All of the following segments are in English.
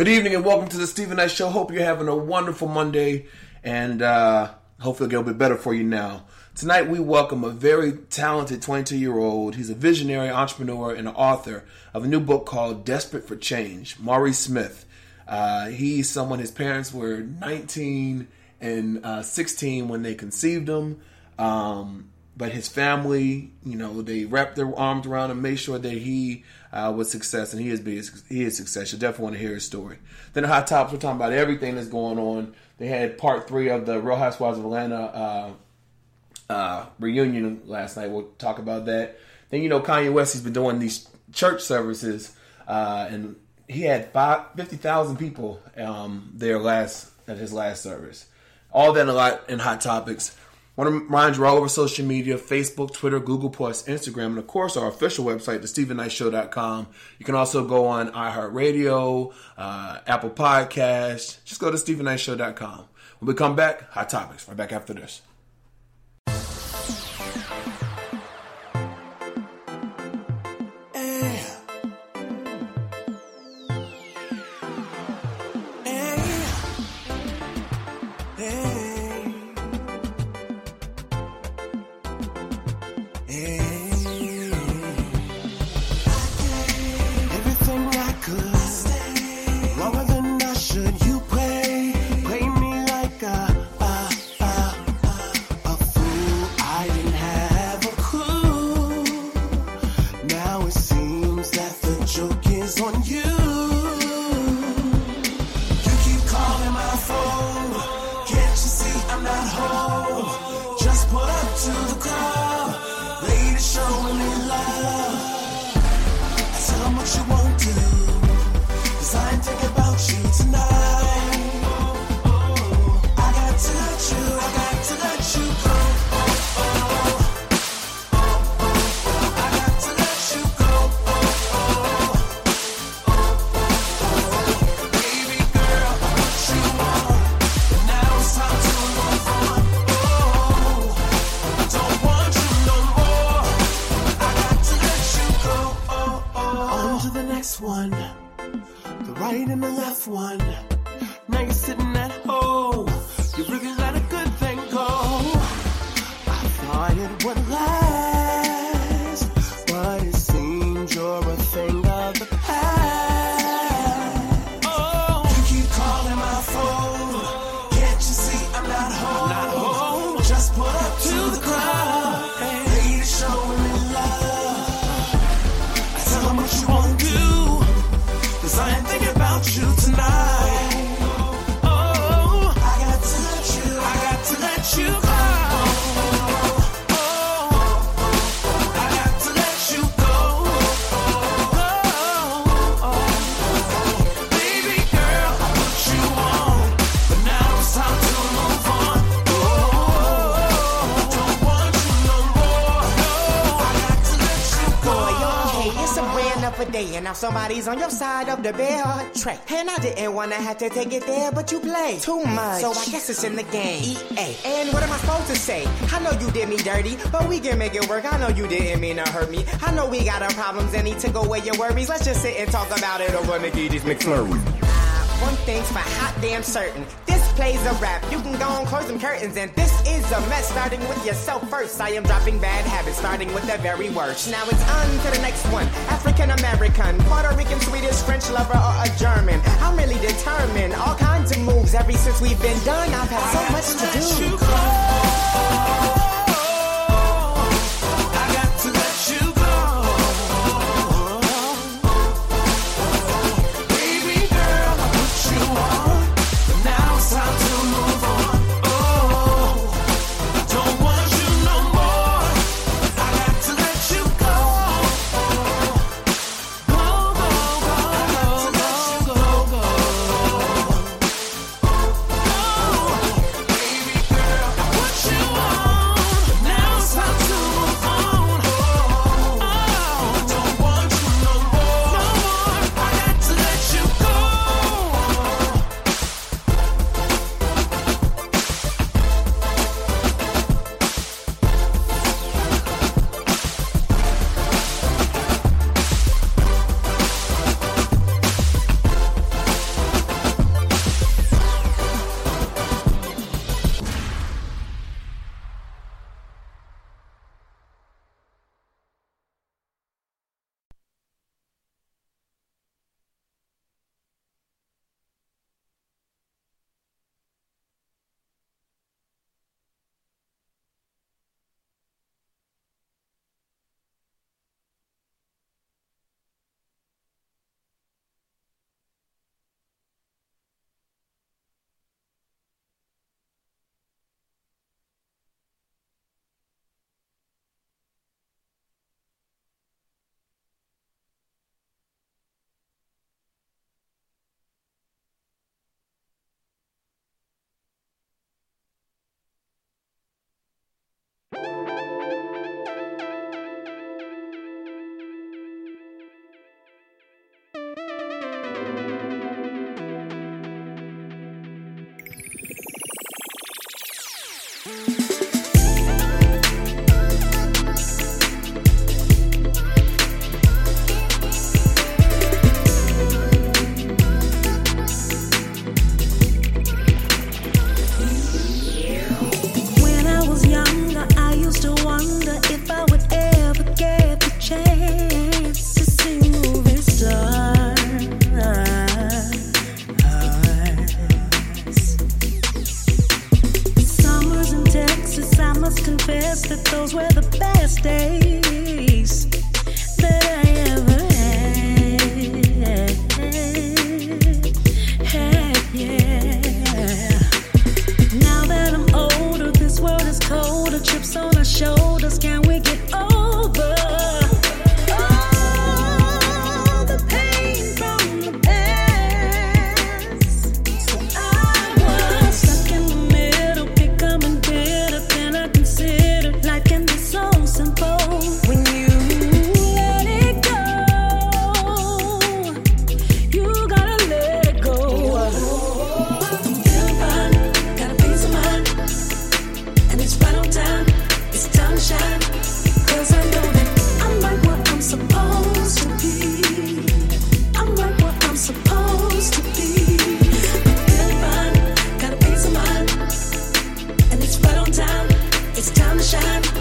Good evening and welcome to the Steven Knight Show. Hope you're having a wonderful Monday and uh, hopefully it'll get a bit better for you now. Tonight we welcome a very talented 22 year old. He's a visionary entrepreneur and author of a new book called Desperate for Change, Maury Smith. Uh, he's someone, his parents were 19 and uh, 16 when they conceived him. Um, but his family, you know, they wrapped their arms around him, made sure that he uh, was success, and he is being he is success. You definitely want to hear his story. Then the hot tops, we're talking about everything that's going on. They had part three of the Real Housewives of Atlanta uh, uh, reunion last night. We'll talk about that. Then you know Kanye West, he's been doing these church services, uh, and he had five, 50,000 people um, there last at his last service. All that and a lot in hot topics. Want to remind you all over social media Facebook, Twitter, Google, Plus, Instagram, and of course our official website, thestevenknightshow.com. You can also go on iHeartRadio, uh, Apple Podcasts. Just go to stevenknightshow.com. When we come back, hot topics. Right back after this. Day, and now somebody's on your side of the bed tray. And I didn't wanna have to take it there, but you play too much. So I guess it's in the game. EA. And what am I supposed to say? I know you did me dirty, but we can make it work. I know you didn't mean to hurt me. I know we got our problems and he took away your worries. Let's just sit and talk about it over McGee's McFlurry. Uh, one thing's for hot damn certain. Plays a rap. You can go and close them curtains, and this is a mess. Starting with yourself first. I am dropping bad habits, starting with the very worst. Now it's on to the next one. African American, Puerto Rican, Swedish, French lover, or a German. I'm really determined. All kinds of moves ever since we've been done. I've had so much to do. Shine.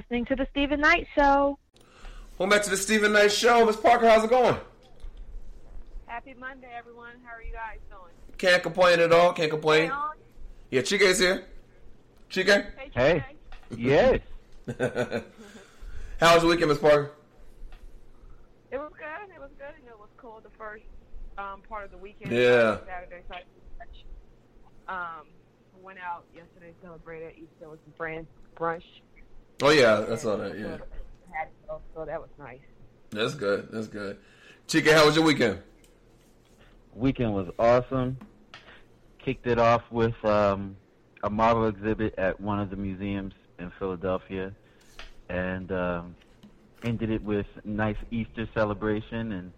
listening to The Steven Knight Show. Welcome back to The Steven Knight Show. Miss Parker, how's it going? Happy Monday, everyone. How are you guys doing? Can't complain at all. Can't complain. Yeah, Chica's here. Chica? Hey. hey. yes. How was the weekend, Miss Parker? It was good. It was good. And it was cold the first um, part of the weekend. Yeah. Saturday, so um, went out yesterday, celebrated Easter with some friends, brunch. Oh yeah, that's all that. Yeah. So, that was nice. That's good. That's good. Chica, how was your weekend? Weekend was awesome. Kicked it off with um, a model exhibit at one of the museums in Philadelphia, and um, ended it with nice Easter celebration. And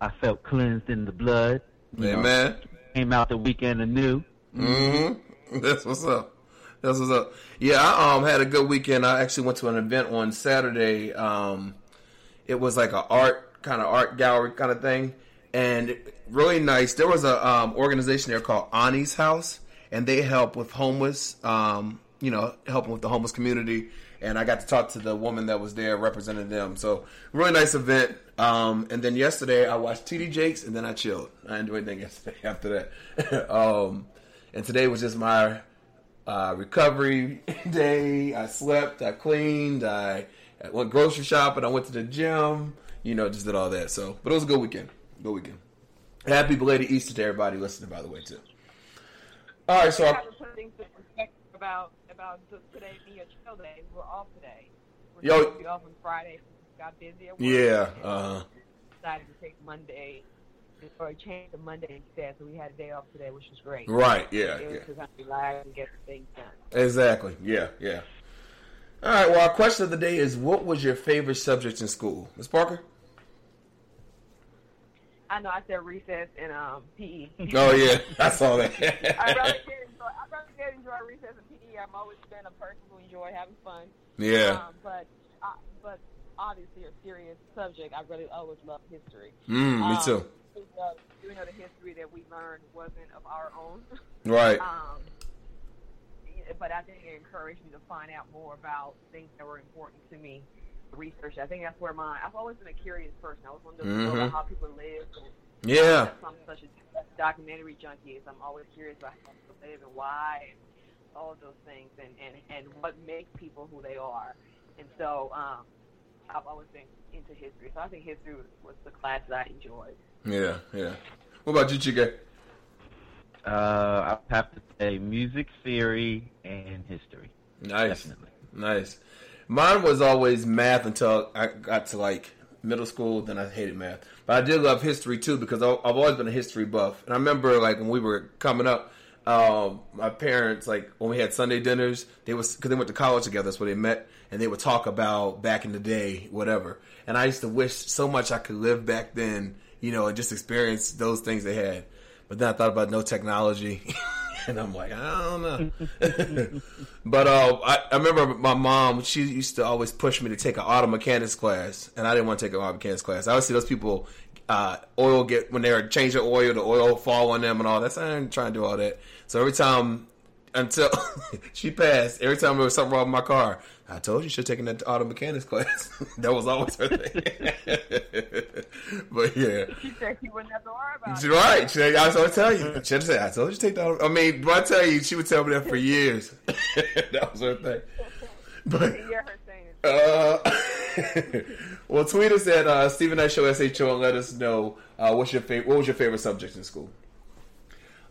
I felt cleansed in the blood. Amen. Know, came out the weekend anew. Mm-hmm. That's what's up. That's what's up. Yeah, I um, had a good weekend. I actually went to an event on Saturday. Um, it was like a art kind of art gallery kind of thing, and really nice. There was a um, organization there called Ani's House, and they help with homeless. Um, you know, helping with the homeless community. And I got to talk to the woman that was there representing them. So really nice event. Um, and then yesterday I watched TD Jakes, and then I chilled. I didn't do anything yesterday after that. Um, and today was just my uh, recovery day. I slept, I cleaned, I went grocery shopping, I went to the gym. You know, just did all that. So, but it was a good weekend. Good weekend. Happy belated Easter to everybody listening, by the way, too. All right, so I our- have to put things in perspective about about the, today being a chill day. We're off today. We're Yo- to be off on Friday. Got busy at work. yeah, uh, Decided to take Monday or change to Monday instead. So we had a day off today, which was great. right, yeah, It was yeah, to kind of relax and get things done. exactly, yeah, yeah. All right, well, our question of the day is: What was your favorite subject in school, Miss Parker? I know I said recess and um, PE. Oh yeah, I saw that. I really did enjoy. I really did enjoy recess and PE. I'm always been a person who enjoy having fun. yeah, Um, but uh, but obviously a serious subject. I really always loved history. mm, me Um, too. Though- Even though the history that we learned wasn't of our own. Right, Um, but I think it encouraged me to find out more about things that were important to me. Research. I think that's where my. I've always been a curious person. I was know Mhm. about how people live. And yeah, something such as documentary junkies. I'm always curious about how people live and why, and all of those things, and and and what makes people who they are. And so, um, I've always been into history. So I think history was, was the class that I enjoyed. Yeah, yeah. What about you, Chica? Uh, I have to say music theory and history. Nice, Definitely. nice. Mine was always math until I got to like middle school. Then I hated math, but I did love history too because I've always been a history buff. And I remember like when we were coming up, um, my parents like when we had Sunday dinners, they was because they went to college together. That's where they met, and they would talk about back in the day, whatever. And I used to wish so much I could live back then, you know, and just experience those things they had. But then I thought about no technology. And I'm like, I don't know. but uh, I, I remember my mom, she used to always push me to take an auto mechanics class. And I didn't want to take an auto mechanics class. I always see those people, uh, oil get, when they're changing oil, the oil fall on them and all that. So I ain't trying to do all that. So every time, until she passed, every time there was something wrong with my car, I told you have taken that auto mechanics class. that was always her thing. but yeah. She said she wouldn't have to worry about She's it. right. She, I was tell you. She say, I told you to take that. I mean, but I tell you, she would tell me that for years. that was her thing. But, hear her saying it. uh, well, tweet us at uh, Steven Knight Show SHO and let us know uh, what's your favorite. What was your favorite subject in school?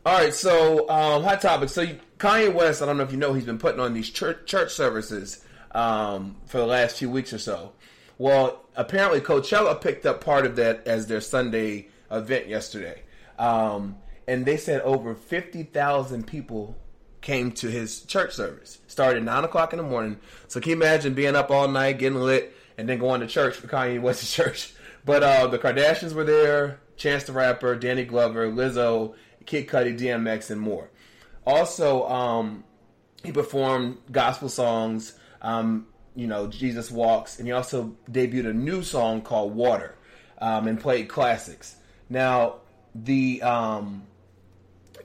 All right, so um, hot topic. So Kanye West, I don't know if you know, he's been putting on these church church services um, for the last few weeks or so. Well, apparently Coachella picked up part of that as their Sunday event yesterday, um, and they said over fifty thousand people came to his church service. Started nine o'clock in the morning. So can you imagine being up all night, getting lit, and then going to church for Kanye West's church? But uh, the Kardashians were there, Chance the Rapper, Danny Glover, Lizzo, Kid Cudi, DMX, and more. Also, um, he performed gospel songs. Um, you know, Jesus Walks, and he also debuted a new song called Water, um, and played classics. Now, the um,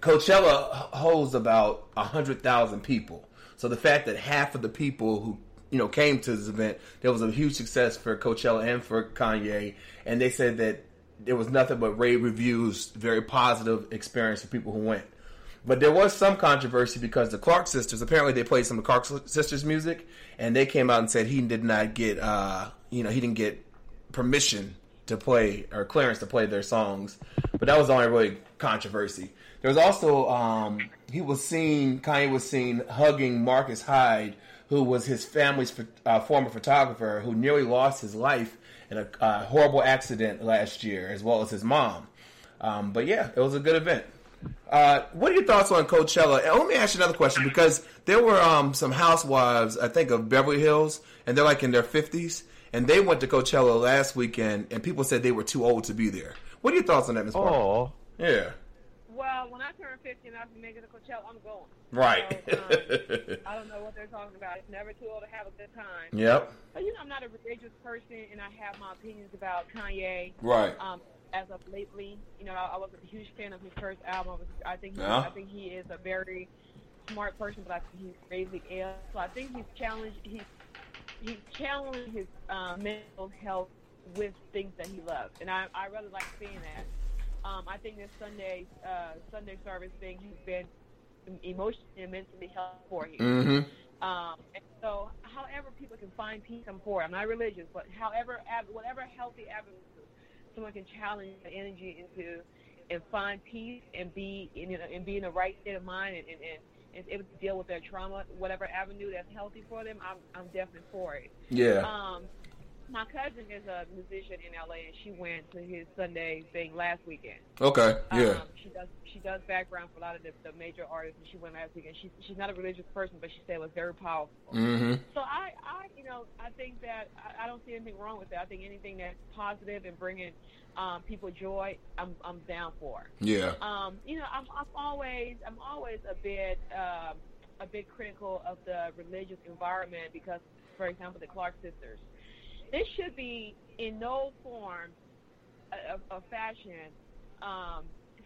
Coachella holds about hundred thousand people. So the fact that half of the people who you know came to this event, there was a huge success for Coachella and for Kanye, and they said that there was nothing but rave reviews, very positive experience for people who went. But there was some controversy because the Clark sisters apparently they played some of Clark sisters music, and they came out and said he did not get, uh, you know, he didn't get permission to play or clearance to play their songs. But that was the only really controversy. There was also um, he was seen, Kanye was seen hugging Marcus Hyde, who was his family's uh, former photographer, who nearly lost his life in a uh, horrible accident last year, as well as his mom. Um, but yeah, it was a good event. Uh, what are your thoughts on Coachella? And let me ask you another question because there were um, some housewives, I think, of Beverly Hills, and they're like in their fifties, and they went to Coachella last weekend, and people said they were too old to be there. What are your thoughts on that, Ms. Parker? Oh, Yeah, Well, when I turn 50 and I can make it to Coachella, I'm going. right. So, um, I don't know what they're talking about. It's never too old to have a good time. yep. But, you know, I'm not a religious person, and I have my opinions about Kanye. Right. Um, as of lately. You know, I, I was a huge fan of his first album. I, think he, Yeah. I think he is a very smart person, but I think he's gravely ill. So I think he's challenged. He's he's challenged his uh, mental health with things that he loves, and I I really like seeing that. Um, I think this Sunday uh, Sunday service thing has been emotionally and mentally helpful for him. Mm-hmm. Um, and so, however people can find peace, I'm for. it. I'm not religious, but however, whatever healthy avenue someone can challenge the energy into and find peace and be in you know, and be in the right state of mind and, and, and, and able to deal with their trauma, whatever avenue that's healthy for them, I'm I'm definitely for it. Yeah. Um, my cousin is a musician in LA, and she went to his Sunday thing last weekend. Okay. Yeah. Um, she does she does background for a lot of the, the major artists, and she went last weekend. She's she's not a religious person, but she said it was very powerful. Mm-hmm. So I, I, you know, I think that I, I don't see anything wrong with that. I think anything that's positive and bringing um, people joy, I'm I'm down for. Yeah. Um, you know, I'm I'm always I'm always a bit um, a bit critical of the religious environment because, for example, the Clark sisters. This should be in no form of, of fashion um,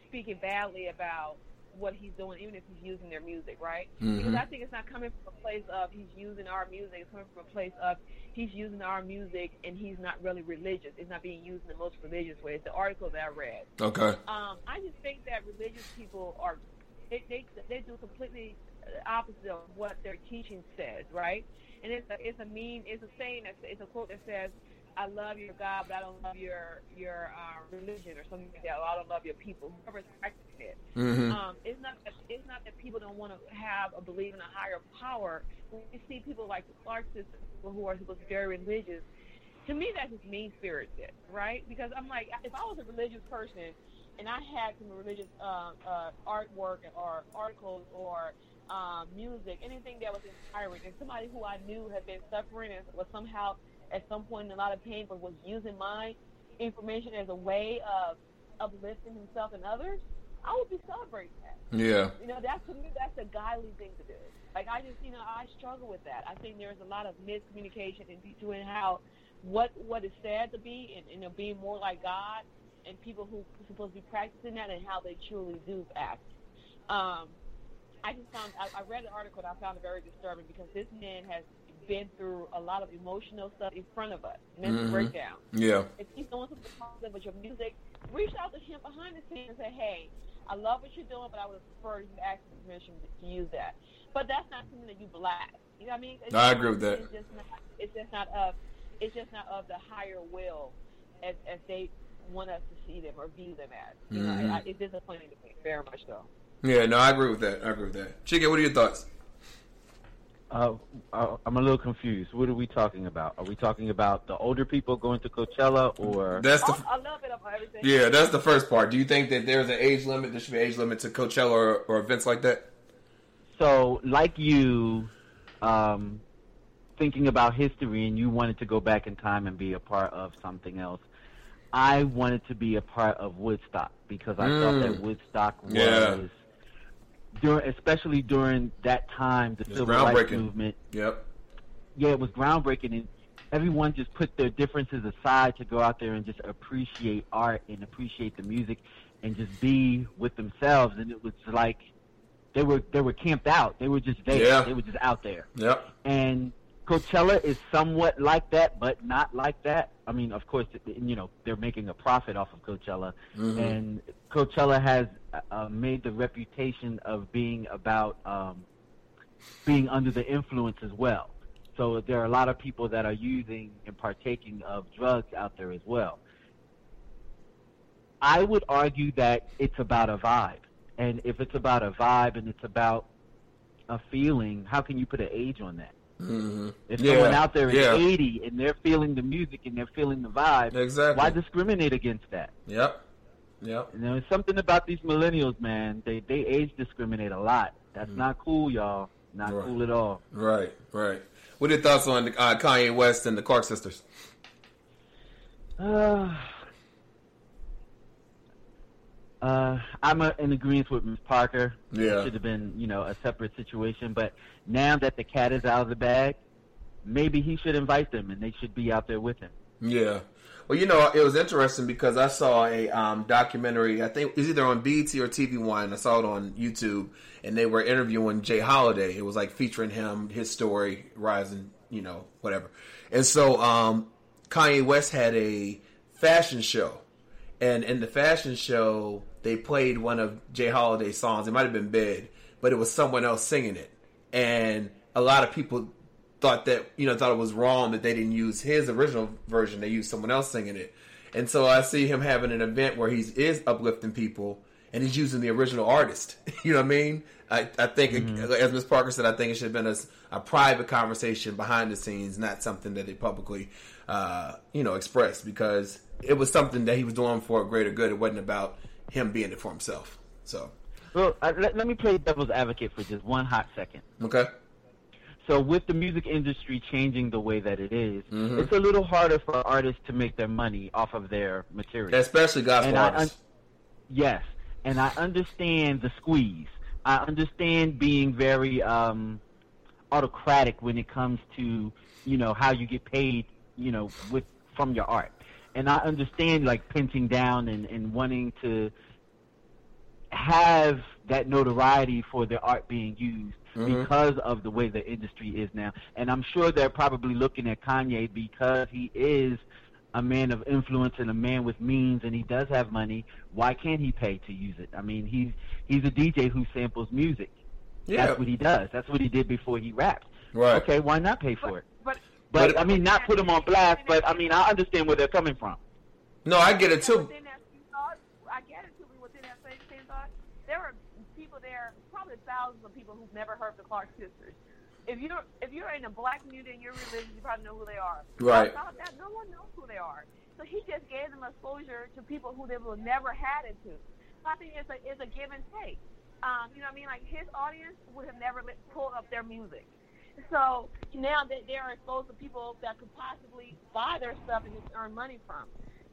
speaking badly about what he's doing, even if he's using their music, right? Because I think it's not coming from a place of he's using our music. It's coming from a place of he's using our music and he's not really religious. It's not being used in the most religious way. It's the article that I read. Okay. Um, I just think that religious people are they they, they do completely opposite of what their teaching says, right? And it's a it's a mean it's a saying that it's a quote that says, "I love your God, but I don't love your your uh, religion" or something like that. Or I don't love your people. Whoever's practicing it. Mm-hmm. Um, it's not that it's not that people don't want to have a belief in a higher power. When you see people like the Clark sisters, people who are supposed to be very religious, to me that's just mean spirited, right? Because I'm like, if I was a religious person and I had some religious uh, uh, artwork or articles or um, music, anything that was inspiring, and somebody who I knew had been suffering and was somehow at some point in a lot of pain, but was using my information as a way of uplifting himself and others, I would be celebrating that. Yeah. You know, that's to me, that's a godly thing to do. Like I just, you know, I struggle with that. I think there's a lot of miscommunication in between how what what is said to be and you know being more like God and people who are supposed to be practicing that and how they truly do act. Um, I just found I, I read an article and I found it very disturbing because this man has been through a lot of emotional stuff in front of us, mental Mhm. breakdown Yeah. if he's doing something positive with your music, reach out to him behind the scenes and say, hey, I love what you're doing, but I would prefer you ask for permission to use that. But that's not something that you blast. You know what I mean? It's I agree with that. It's just not. It's just not of. It's just not of the higher will, as as they want us to see them or view them as. You Mhm. know, I, it's disappointing to me, very much so. Yeah. No, I agree with that. I agree with that. Chicken, what are your thoughts? Uh, uh, I'm a little confused. What are we talking about? Are we talking about the older people going to Coachella, or That's the. a little bit of everything. Yeah, that's the first part. Do you think that there's an age limit? There should be an age limit to Coachella or, or events like that? so like you, um, thinking about history, and you wanted to go back in time and be a part of something else? I wanted to be a part of Woodstock because I thought Mm. that Woodstock was, Yeah. During, especially during that time, the civil rights movement. Yep. yeah, it was groundbreaking, and everyone just put their differences aside to go out there and just appreciate art and appreciate the music, and just be with themselves. And it was like they were they were camped out. They were just there. Yeah. They were just out there. Yep. And Coachella is somewhat like that, but not like that. I mean, of course, you know they're making a profit off of Coachella, Mhm. and Coachella has uh, made the reputation of being about um, being under the influence as well. So there are a lot of people that are using and partaking of drugs out there as well. I would argue that it's about a vibe, and if it's about a vibe and it's about a feeling, how can you put an age on that? Mm-hmm. If Yeah, someone out there is yeah. 80 and they're feeling the music and they're feeling the vibe, Exactly. why discriminate against that? Yep. Yep. You know, it's something about these millennials, man. They they age discriminate a lot. That's not cool, y'all. Not Mm. Right. cool at all. Right. Right. What are your thoughts on uh, Kanye West and the Clark sisters? Uh, uh, I'm uh in agreement with Ms. Parker. Yeah. It should have been, you know, a separate situation. But now that the cat is out of the bag, maybe he should invite them and they should be out there with him. Yeah. Well, you know, it was interesting because I saw a um, documentary. I think it was either on BET or TV One. I saw it on YouTube, and they were interviewing J. Holiday. It was like featuring him, his story, rising, you know, whatever. And so um, Kanye West had a fashion show, and in the fashion show, they played one of J. Holiday's songs. It might have been "Bed," but it was someone else singing it, and a lot of people thought that you know thought it was wrong that they didn't use his original version. They used someone else singing it, and so I see him having an event where he is uplifting people and he's using the original artist. you know what I mean? I, I think, as Ms. Parker said, I think it should have been a, a private conversation behind the scenes, not something that they publicly, uh, you know, expressed because it was something that he was doing for a greater good. It wasn't about him being it for himself. So, Well, uh, let, let me play devil's advocate for just one hot second. okay. So with the music industry changing the way that it is, Mhm. it's a little harder for artists to make their money off of their material. Especially gospel And I artists. Yes, and I understand the squeeze. I understand being very um, autocratic when it comes to you know how you get paid, you know, with from your art. And I understand like pinching down and, and wanting to have that notoriety for their art being used Mhm. because of the way the industry is now. And I'm sure they're probably looking at Kanye because he is a man of influence and a man with means and he does have money. Why can't he pay to use it? I mean, he's he's a DJ who samples music. Yeah. That's what he does. That's what he did before he rapped. Right. Okay, why not pay for it? But But, But- I mean, not put them on blast. But I mean, I understand where they're coming from. No, I get it too. Within that same thought, I get it too. Within that same, same thought, there were people there, probably thousands of people who've never heard of the Clark sisters. If you're if you're in a black community and you're religious, you probably know who they are. Right. Outside of that, no one knows who they are. So he just gave them exposure to people who they would have never had it to. I think it's a it's a give and take. Um, you know what I mean? Like his audience would have never pulled up their music. So now that they are exposed to people that could possibly buy their stuff and just earn money from.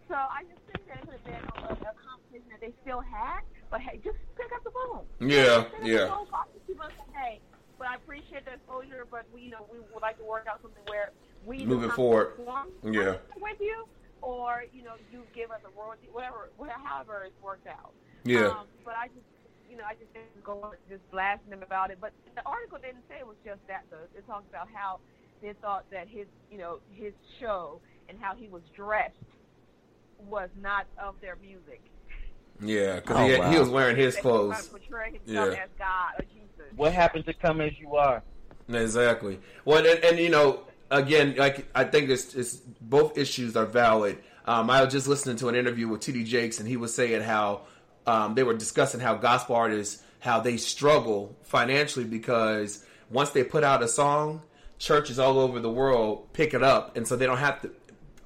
So I just think that it could have been a, a conversation that they still had, but hey, just pick up the phone. Yeah, yeah. phone, talk to people say, hey, but I appreciate the exposure, but we, you know, we would like to work out something where we Moving forward. Yeah. with you, or you know, you give us a royalty, whatever, whatever however it's worked out. Yeah. Um, but I just, you know, I just didn't go on just blasting them about it. But the article didn't say it was just that though. It talked about how they thought that his, you know, his show and how he was dressed was not of their music. Yeah, because Oh, he, had- he was wearing his That he was clothes. to portray himself Yeah. as God or Jesus. What happened to come as you are? Exactly. Well, and, and you know, again, like I think it's, it's both issues are valid. Um, I was just listening to an interview with T.D. Jakes, and he was saying how um, they were discussing how gospel artists how they struggle financially because once they put out a song, churches all over the world pick it up, and so they don't have to.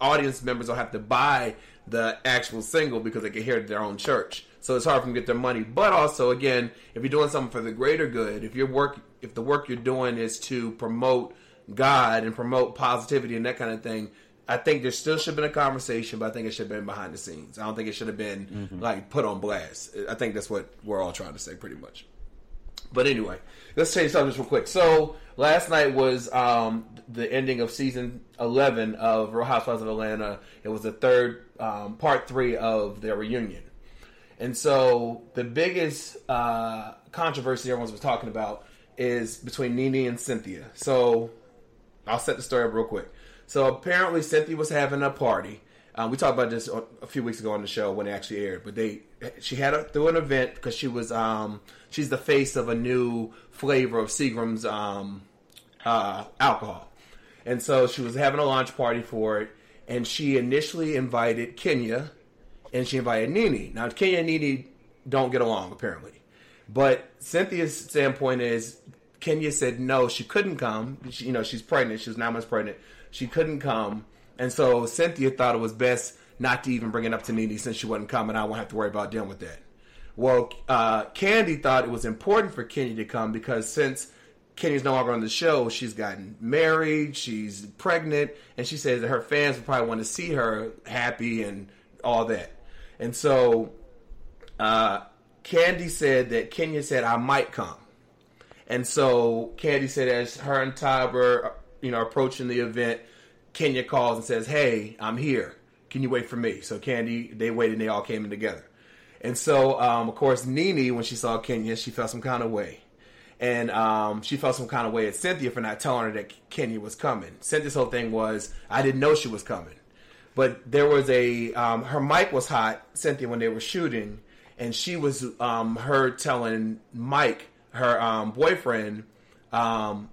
Audience members don't have to buy the actual single because they can hear it at their own church. So it's hard for them to get their money. But also, again, if you're doing something for the greater good, if your work, if the work you're doing is to promote God and promote positivity and that kind of thing, I think there still should have been a conversation, but I think it should have been behind the scenes. I don't think it should have been like put on blast. I think that's what we're all trying to say, pretty much. But anyway, let's change subjects real quick. So last night was um, the ending of season eleven of Real Housewives of Atlanta. It was the third um, part three of their reunion, and so the biggest uh, controversy everyone was talking about is between Nene and Cynthia. So I'll set the story up real quick. So apparently Cynthia was having a party. Um, we talked about this a few weeks ago on the show when it actually aired. But they, she had a, through an event because she was, um, she's the face of a new flavor of Seagram's um, uh, alcohol, and so she was having a launch party for it. And she initially invited Kenya, and she invited Nene. Now Kenya and Nene don't get along apparently, but Cynthia's standpoint is Kenya said no, she couldn't come. She, you know, she's pregnant. She was nine months pregnant. She couldn't come, and so Cynthia thought it was best not to even bring it up to Nene since she wasn't coming. I won't have to worry about dealing with that. Well, uh, Kandi thought it was important for Kenya to come because since Kenya's no longer on the show, she's gotten married, she's pregnant, and she says that her fans would probably want to see her happy and all that. And so uh, Kandi said that Kenya said, I might come. And so Kandi said, as her and Ty were, you know, approaching the event, Kenya calls and says, "Hey, I'm here. Can you wait for me?" So Kandi, they waited, and they all came in together. And so, um, of course, Nene, when she saw Kenya, she felt some kind of way. And um, she felt some kind of way at Cynthia for not telling her that Kenya was coming. Cynthia's whole thing was, I didn't know she was coming. But there was a, um, her mic was hot, Cynthia, when they were shooting. And she was um, heard telling Mike, her um, boyfriend, um,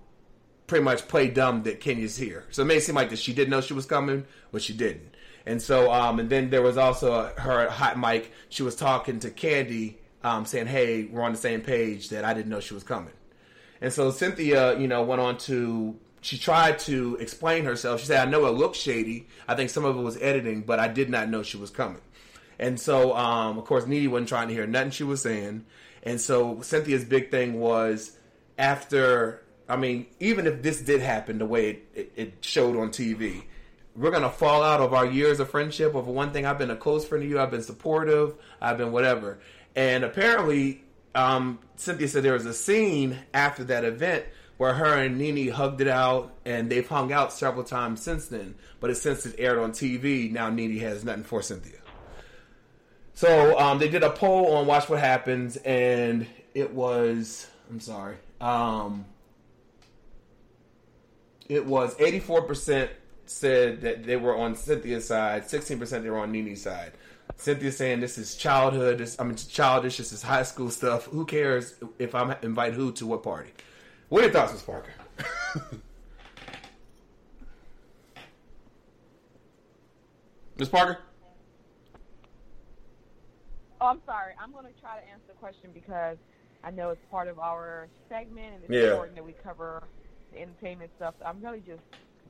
pretty much play dumb that Kenya's here. So it may seem like that she did know she was coming, but she didn't. And so, um, and then there was also her hot mic. She was talking to Kandi, um, saying, "Hey, we're on the same page." That I didn't know she was coming. And so Cynthia, you know, went on to. She tried to explain herself. She said, "I know it looked shady. I think some of it was editing, but I did not know she was coming." And so, um, of course, Nene wasn't trying to hear nothing she was saying. And so Cynthia's big thing was after. I mean, even if this did happen the way it, it, it showed on TV, we're gonna fall out of our years of friendship over one thing. I've been a close friend of you. I've been supportive. I've been whatever. And apparently, um, Cynthia said there was a scene after that event where her and Nene hugged it out, and they've hung out several times since then. But since it aired on TV, now Nene has nothing for Cynthia. So um, they did a poll on Watch What Happens, and it was I'm sorry, um, it was 84 percent said that they were on Cynthia's side, 16 percent they were on Nene's side. Cynthia saying this is childhood, this I mean childish, this is high school stuff. Who cares if I'm invite who to what party? What are your thoughts, Miss Parker? Miss Parker? Oh, I'm sorry. I'm going to try to answer the question because I know it's part of our segment and it's Yeah. important that we cover entertainment stuff. I'm really just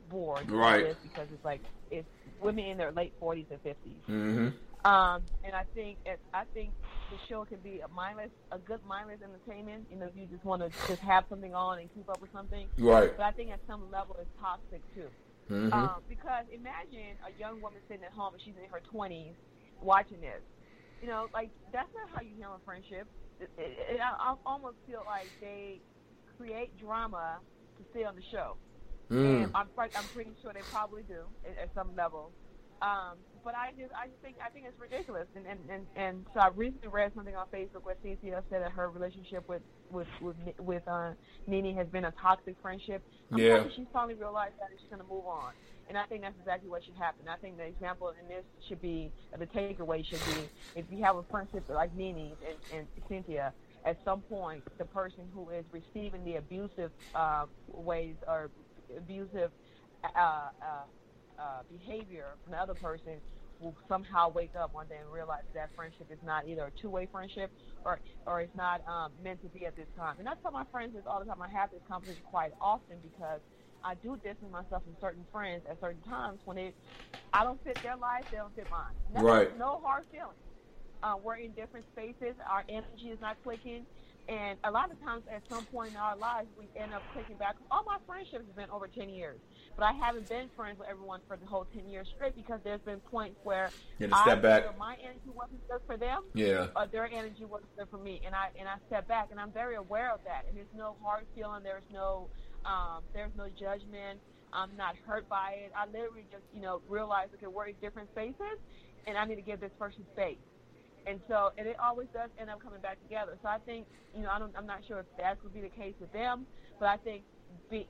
bored with Right. this because it's like it's women in their late 40s and 50s. Mm-hmm. Um, and I think it, I think the show can be a mindless, a good mindless entertainment. You know, if you just want to just have something on and keep up with something. Right. But I think at some level it's toxic too. Mm-hmm. Um, because imagine a young woman sitting at home and she's in her 20s watching this. You know, like that's not how you handle a friendship. It, it, I, I almost feel like they create drama to stay on the show. Mm. And I'm I'm pretty sure they probably do at, at some level. Um, but I just I just think I think it's ridiculous. And, and, and, and so I recently read something on Facebook where Cynthia said that her relationship with with with with uh, Nene has been a toxic friendship. I'm Yeah. hoping she's finally realized that and she's going to move on. And I think that's exactly what should happen. I think the example in this should be, the takeaway should be, if you have a friendship like Nene and, and Cynthia, at some point, the person who is receiving the abusive uh, ways or abusive uh, uh, uh, behavior from the other person will somehow wake up one day and realize that friendship is not either a two-way friendship or or it's not um, meant to be at this time. And I tell my friends this all the time. I have this conversation quite often because I do distance myself from certain friends at certain times when it I don't fit their life, they don't fit mine. Right. No hard feelings. Uh, we're in different spaces. Our energy is not clicking. And a lot of times, at some point in our lives, we end up clicking back. All my friendships have been over 10 years, but I haven't been friends with everyone for the whole 10 years straight because there's been points where You I step back. my energy wasn't good for them, Yeah. or their energy wasn't good for me, and I and I step back, and I'm very aware of that. And there's no hard feeling. There's no um, there's no judgment. I'm not hurt by it. I literally just you know realize okay we're in different spaces, and I need to give this person space. And so, and it always does end up coming back together. So I think, you know, I don't, I'm not sure if that would be the case with them, but I think be,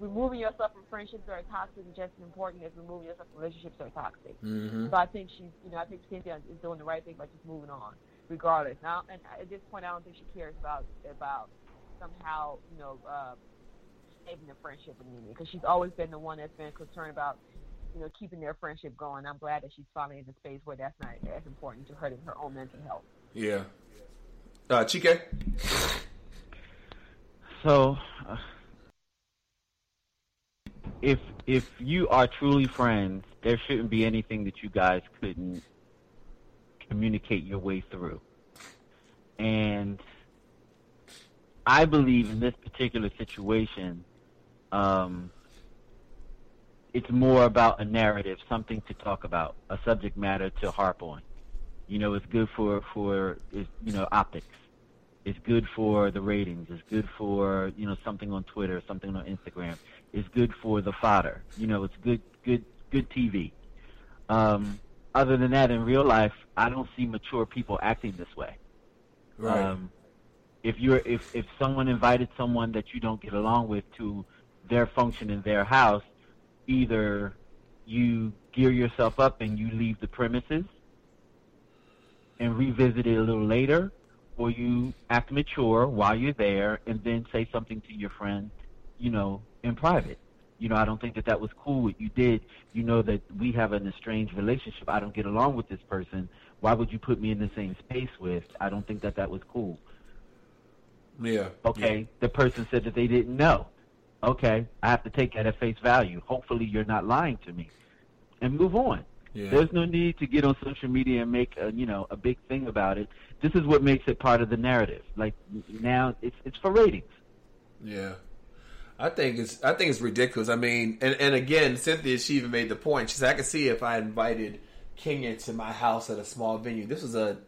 removing yourself from friendships that are toxic is just as important as removing yourself from relationships that are toxic. Mm-hmm. So I think she's, you know, I think Cynthia is doing the right thing by just moving on, regardless. Now, and at this point, I don't think she cares about about somehow, you know, uh, saving the friendship with Nene because she's always been the one that's been concerned about, you know, keeping their friendship going. I'm glad that she's finally in a space where that's not as important to hurting her own mental health. Yeah. Uh, Chike? So, uh, if if you are truly friends, there shouldn't be anything that you guys couldn't communicate your way through. And I believe in this particular situation, um, it's more about a narrative, something to talk about, a subject matter to harp on. You know, it's good for for is you know optics. It's good for the ratings. It's good for you know something on Twitter, something on Instagram. It's good for the fodder. You know, it's good good good TV. Um, other than that, in real life, I don't see mature people acting this way. Right. Um, if you're if if someone invited someone that you don't get along with to their function in their house, either you gear yourself up and you leave the premises and revisit it a little later, or you act mature while you're there and then say something to your friend, you know, in private. You know, I don't think that that was cool what you did. You know that we have an estranged relationship. I don't get along with this person. Why would you put me in the same space with? I don't think that that was cool. yeah. Okay, the person said that they didn't know. Okay, I have to take that at face value. Hopefully, you're not lying to me, and move on. Yeah. There's no need to get on social media and make a, you know a big thing about it. This is what makes it part of the narrative. Like now, it's it's for ratings. Yeah. I think it's I think it's ridiculous. I mean, and, and again, Cynthia, she even made the point. She said, I could see if I invited Kenya to my house at a small venue. This was a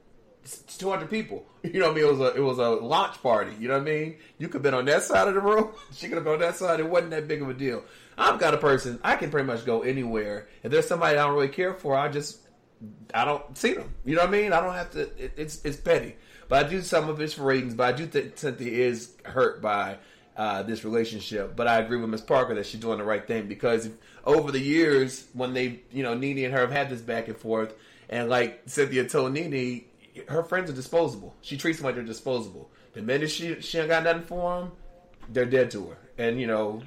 two hundred people. You know what I mean? It was a it was a launch party. You know what I mean? You could have been on that side of the room. She could have been on that side. It wasn't that big of a deal. I'm kind of person. I can pretty much go anywhere. If there's somebody I don't really care for, I just I don't see them. You know what I mean? I don't have to. It, it's it's petty, but I do some of it's for ratings. But I do think Cynthia is hurt by uh, this relationship. But I agree with Miss Parker that she's doing the right thing because over the years, when they, you know, Nene and her have had this back and forth, and like Cynthia told Nene, her friends are disposable. She treats them like they're disposable. The minute she she ain't got nothing for them, they're dead to her. And you know,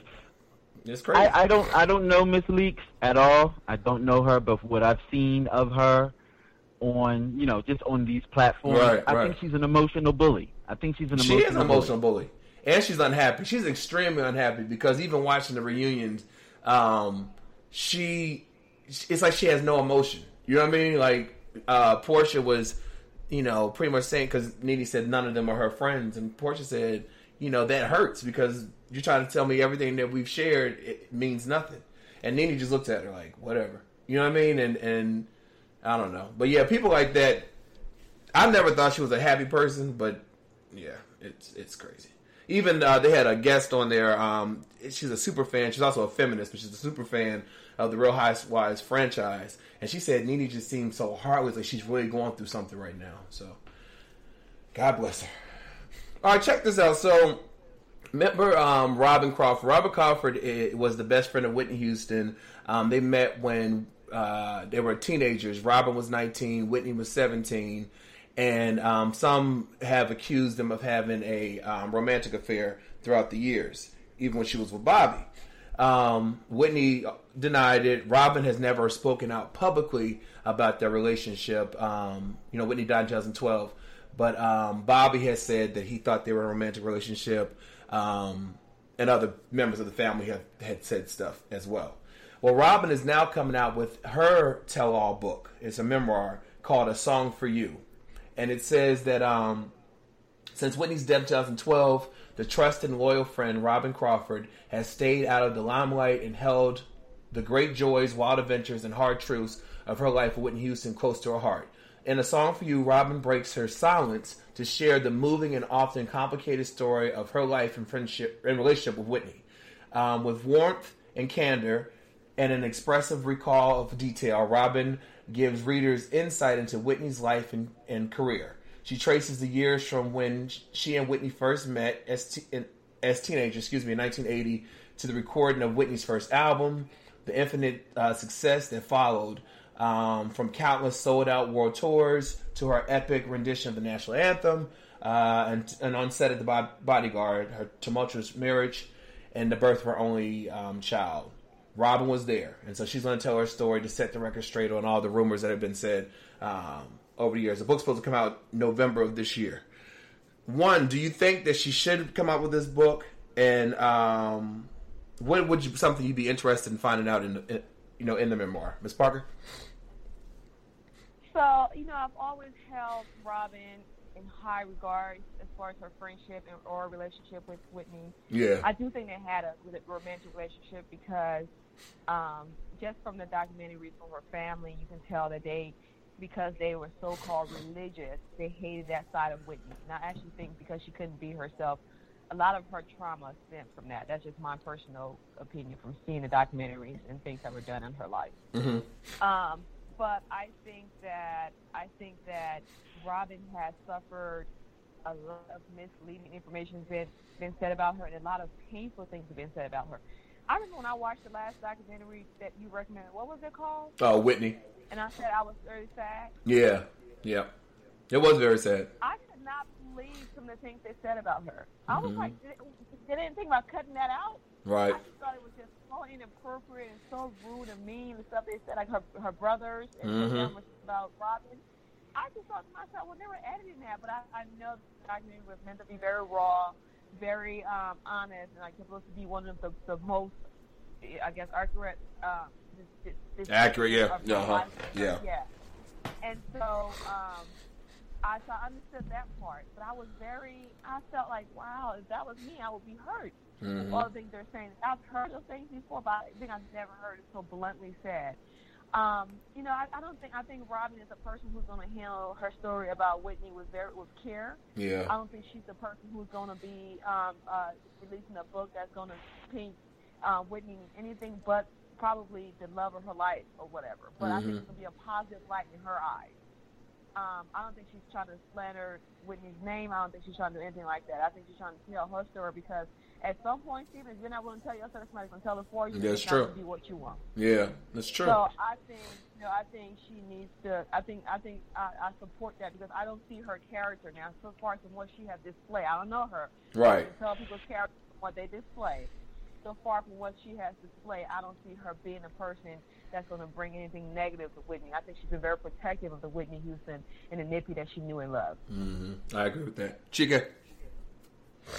it's crazy. I, I don't I don't know Miss Leakes at all. I don't know her, but what I've seen of her on you know just on these platforms, Right, I right. think she's an emotional bully. I think she's an she is an emotional bully, and she's unhappy. She's extremely unhappy because even watching the reunions, um, she it's like she has no emotion. You know what I mean? Like uh, Porsha was, you know, pretty much saying because Nene said none of them are her friends, and Porsha said, you know, that hurts because you're trying to tell me everything that we've shared it means nothing, and Nene just looked at her like whatever. You know what I mean? And and I don't know, but yeah, people like that. I never thought she was a happy person, but yeah, it's it's crazy. Even uh, they had a guest on there. Um, she's a super fan. She's also a feminist, but she's a super fan of the Real Housewives franchise. And she said Nene just seems so heartless, like she's really going through something right now. So, God bless her. All right, check this out. So, remember um, Robyn Crawford? Robyn Crawford eh, was the best friend of Whitney Houston. Um, they met when uh, they were teenagers. Robyn was 19, Whitney was 17 and um, some have accused them of having a um, romantic affair throughout the years, even when she was with Bobby. Um, Whitney denied it. Robyn has never spoken out publicly about their relationship. Um, you know, Whitney died in 2012, but um, Bobby has said that he thought they were a romantic relationship, um, and other members of the family have had said stuff as well. Well, Robyn is now coming out with her tell-all book. It's a memoir called "A Song for You." And it says that um, since Whitney's death in 2012, the trusted and loyal friend Robyn Crawford has stayed out of the limelight and held the great joys, wild adventures, and hard truths of her life with Whitney Houston close to her heart. In a song for you, Robyn breaks her silence to share the moving and often complicated story of her life and friendship and relationship with Whitney. Um, with warmth and candor and an expressive recall of detail, Robyn gives readers insight into Whitney's life and, and career. She traces the years from when she and Whitney first met as, te- in- as teenagers, excuse me, in 1980, to the recording of Whitney's first album, the infinite uh, success that followed, um, from countless sold-out world tours to her epic rendition of the national anthem, uh, and, and on set at the Bo- Bodyguard, her tumultuous marriage, and the birth of her only um, child. Robyn was there, and so she's going to tell her story to set the record straight on all the rumors that have been said um, over the years. The book's supposed to come out November of this year. One, do you think that she should come out with this book? And um, what would you something you'd be interested in finding out in, the, in you know in the memoir, Miss Parker? So, you know, I've always held Robyn in high regard as far as her friendship and, or relationship with Whitney. Yeah, I do think they had a romantic relationship because um, just from the documentary from her family, you can tell that they, because they were so-called religious, they hated that side of Whitney. And I actually think because she couldn't be herself a lot of her trauma stemmed from that. That's just my personal opinion from seeing the documentaries and things that were done in her life. hmm Um, but I think that I think that Robyn has suffered a lot of misleading information has been been said about her, and a lot of painful things have been said about her. I remember when I watched the last documentary that you recommended. What was it called? Oh, Whitney. And I said I was very sad. Yeah, yeah. It was very sad. I could not believe some of the things they said about her. I was Mhm. like, did, they didn't think about cutting that out. Right. I just thought it was just so inappropriate and so rude and mean. The stuff they said, like her her brothers and Mhm. them about Robyn. I just thought to myself, well, they were editing that, but I, I know the documentary was meant to be very raw, very um, honest, and like supposed to be one of the, the most, I guess, accurate. Um, dis- dis- dis- Accurate, yeah. Uh-huh. life. Yeah. yeah. And so, um, I so I understood that part, but I was very, I felt like, wow, if that was me, I would be hurt. Mhm. All the things they're saying. I've heard those things before, but I think I've never heard it so bluntly said. Um, you know, I, I don't think I think Robyn is a person who's going to handle her story about Whitney with very with care. Yeah. I don't think she's the person who's going to be um, uh, releasing a book that's going to paint uh, Whitney anything but probably the love of her life or whatever. But I think Mhm. it's going to be a positive light in her eyes. Um, I don't think she's trying to slander Whitney's name. I don't think she's trying to do anything like that. I think she's trying to tell her story because at some point, Steven, you're not willing to tell your story, somebody's going to tell it for you. That's true. Be what you want. Yeah, that's true. So I think, you know, I think she needs to. I think, I think, I, I support that because I don't see her character now. So far from what she has displayed, I don't know her. Right. I can tell people's character what they display. So far from what she has displayed, I don't see her being a person that's going to bring anything negative to Whitney. I think she's been very protective of the Whitney Houston and the Nippy that she knew and loved. hmm I agree with that. Chica.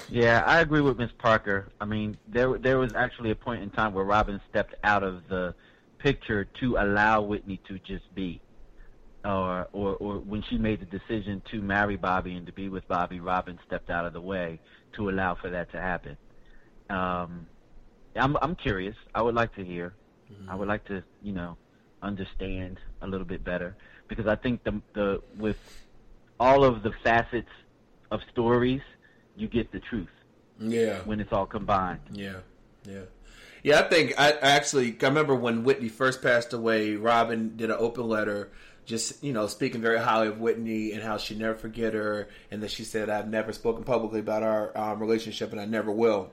Yeah, I agree with Miss Parker. I mean, there there was actually a point in time where Robyn stepped out of the picture to allow Whitney to just be, or or or when she made the decision to marry Bobby and to be with Bobby, Robyn stepped out of the way to allow for that to happen. Um, I'm I'm curious. I would like to hear. I would like to you know understand a little bit better because I think the the with all of the facets of stories, you get the truth Yeah. when it's all combined. Yeah, yeah, yeah. I think I, I actually I remember when Whitney first passed away. Robyn did an open letter, just you know, speaking very highly of Whitney and how she never forget her, and that she said I've never spoken publicly about our um, relationship and I never will.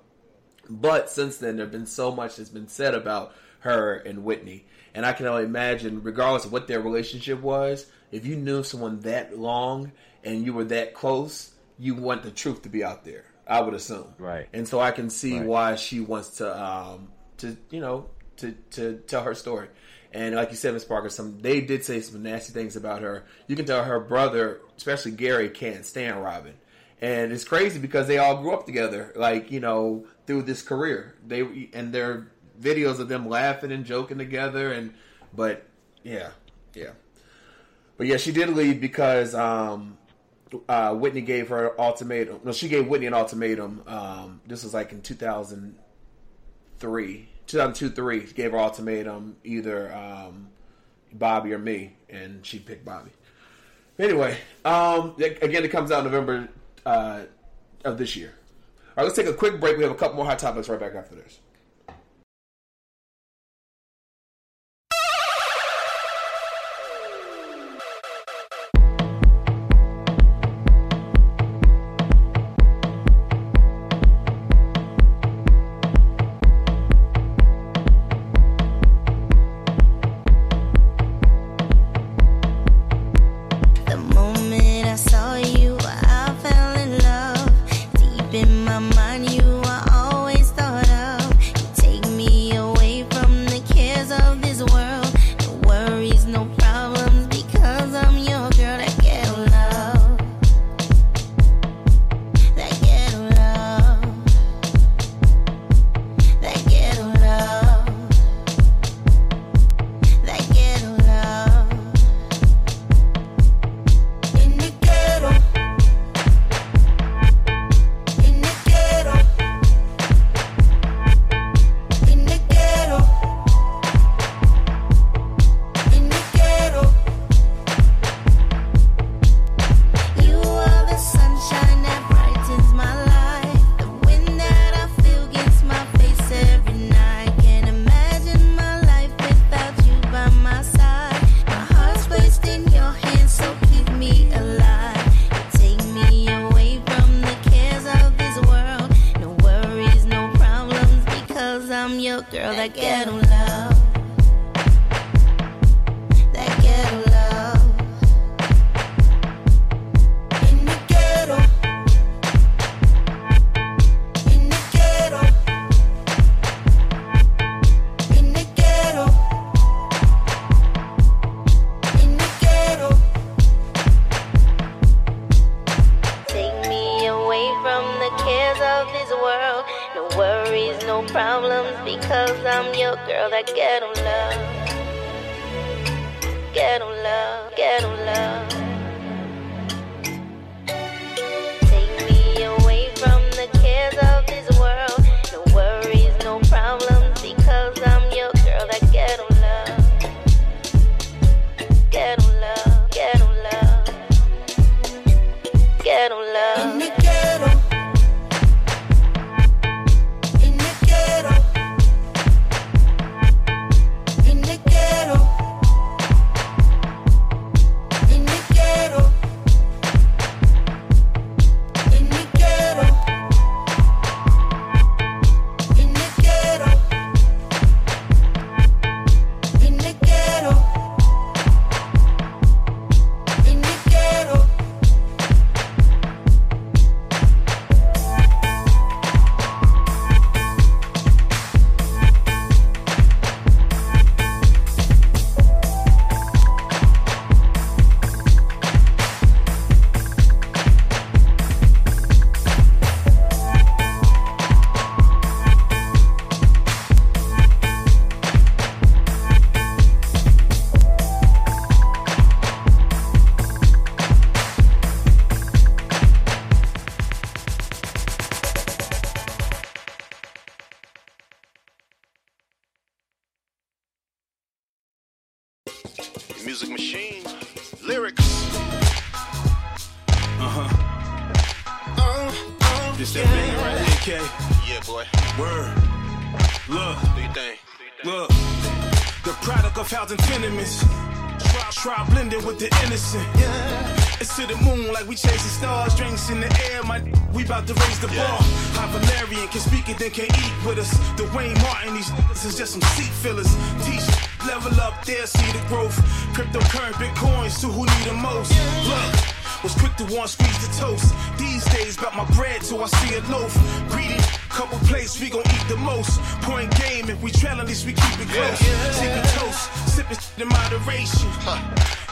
But since then, there's been so much that's been said about her and Whitney, and I can only imagine, regardless of what their relationship was, if you knew someone that long and you were that close, you want the truth to be out there. I would assume, Right. And so I can see Right. why she wants to, um, to you know, to to tell her story. And like you said, Miss Parker, some they did say some nasty things about her. You can tell her brother, especially Gary, can't stand Robyn. And it's crazy because they all grew up together, like you know, through this career. They and their videos of them laughing and joking together, and but yeah, yeah. But yeah, she did leave because um, uh, Whitney gave her ultimatum. No, she gave Whitney an ultimatum. Um, this was like in 2003, 2002, three. She gave her ultimatum either um, Bobby or me, and she picked Bobby. Anyway, um, again, it comes out November uh, of this year. All right, let's take a quick break. We have a couple more hot topics right back after this. Till I see a loaf. Greedy, couple plates, we gon' eat the most. Point game, if we trail, at least we keep it close. Sipping toast, sipping in moderation.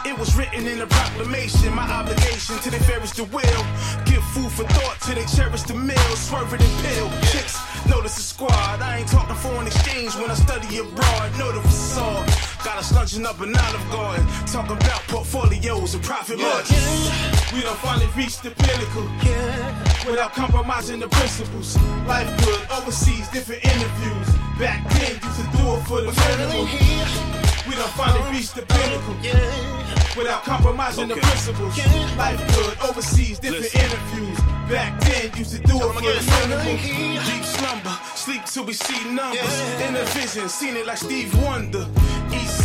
It was written in a proclamation. My obligation to the fairest the will. Give food for thought till they cherish the meal. Swerving and pill. Chicks, notice the squad. I ain't talking foreign exchange when I study abroad. Know the facade. Got us lunching up an Olive Garden. Talking about portfolios and profit margins. We done finally reached the pinnacle. Without compromising the principles. Life good, overseas, different interviews. Back then, used to do it for the minimum. We done finally reached the pinnacle. Without compromising the principles. Life good, overseas, different interviews. Back then, used to do it for the minimum. Deep slumber, sleep till we see numbers. In a vision, seen it like Steve Wonder.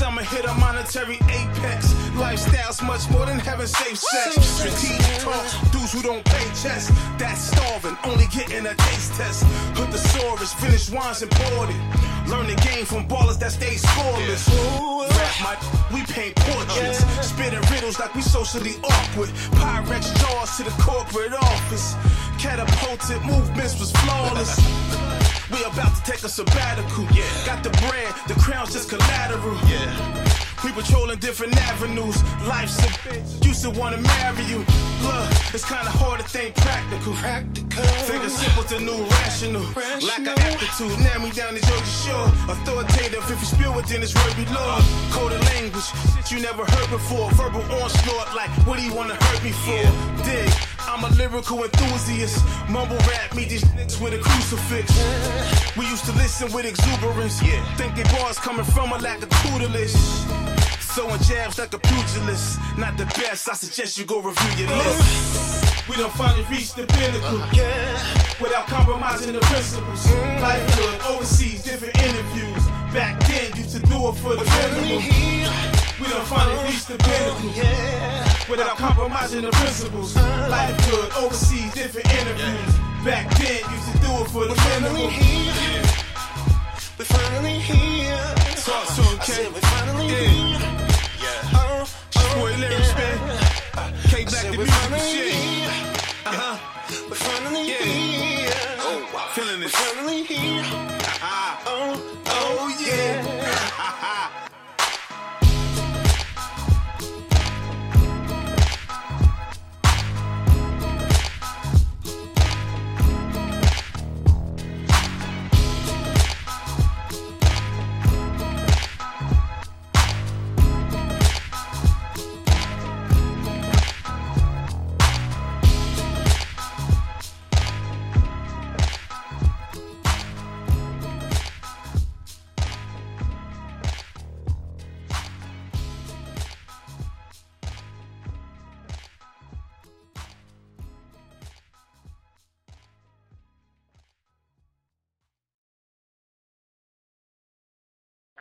Summer hit a monetary apex. Lifestyle's much more than having safe sex. Strategic talks, dudes who don't pay chess. That's starving, only getting a taste test. Hood the sorest, finish wines imported. Learn the game from ballers that stay scoreless. Rap my, we paint portraits. Spitting riddles like we socially awkward. Pyrex jaws to the corporate office. Catapulted movements was flawless. We about to take a sabbatical. Yeah. Got the brand, the crown's just collateral. Yeah. We patrolling different avenues. Life's a bitch. Used to wanna marry you. Look, it's kinda hard to think practical. Practical. Think it's simple to new rational. Lack of aptitude. Now me down the Georgia Shore. Authoritative. If you spill it, then it's word be law. Coded language. Shit you never heard before. Verbal onslaught. Like, what do you wanna hurt me for? Dig. I'm a lyrical enthusiast. Mumble rap me these niggas with a crucifix. We used to listen with exuberance. Yeah. Thinking bars coming from a lack of tutelage. Throwing jabs like a pugilist. Not the best, I suggest you go review your list. We done finally reached the pinnacle. Yeah. Without compromising the principles. Life good, overseas, different interviews. Back then, used to do it for the minimum. We done finally reached the pinnacle. Without compromising the principles. Life good, overseas, different interviews. Back then, used to do it for the minimum. We finally said We're finally here. Yeah. Oh, oh, boy, lyrics, man. K the we music and finally shit. here. Uh huh. We're finally here. Oh, wow. Feeling We're finally here. Ah, Oh, oh yeah.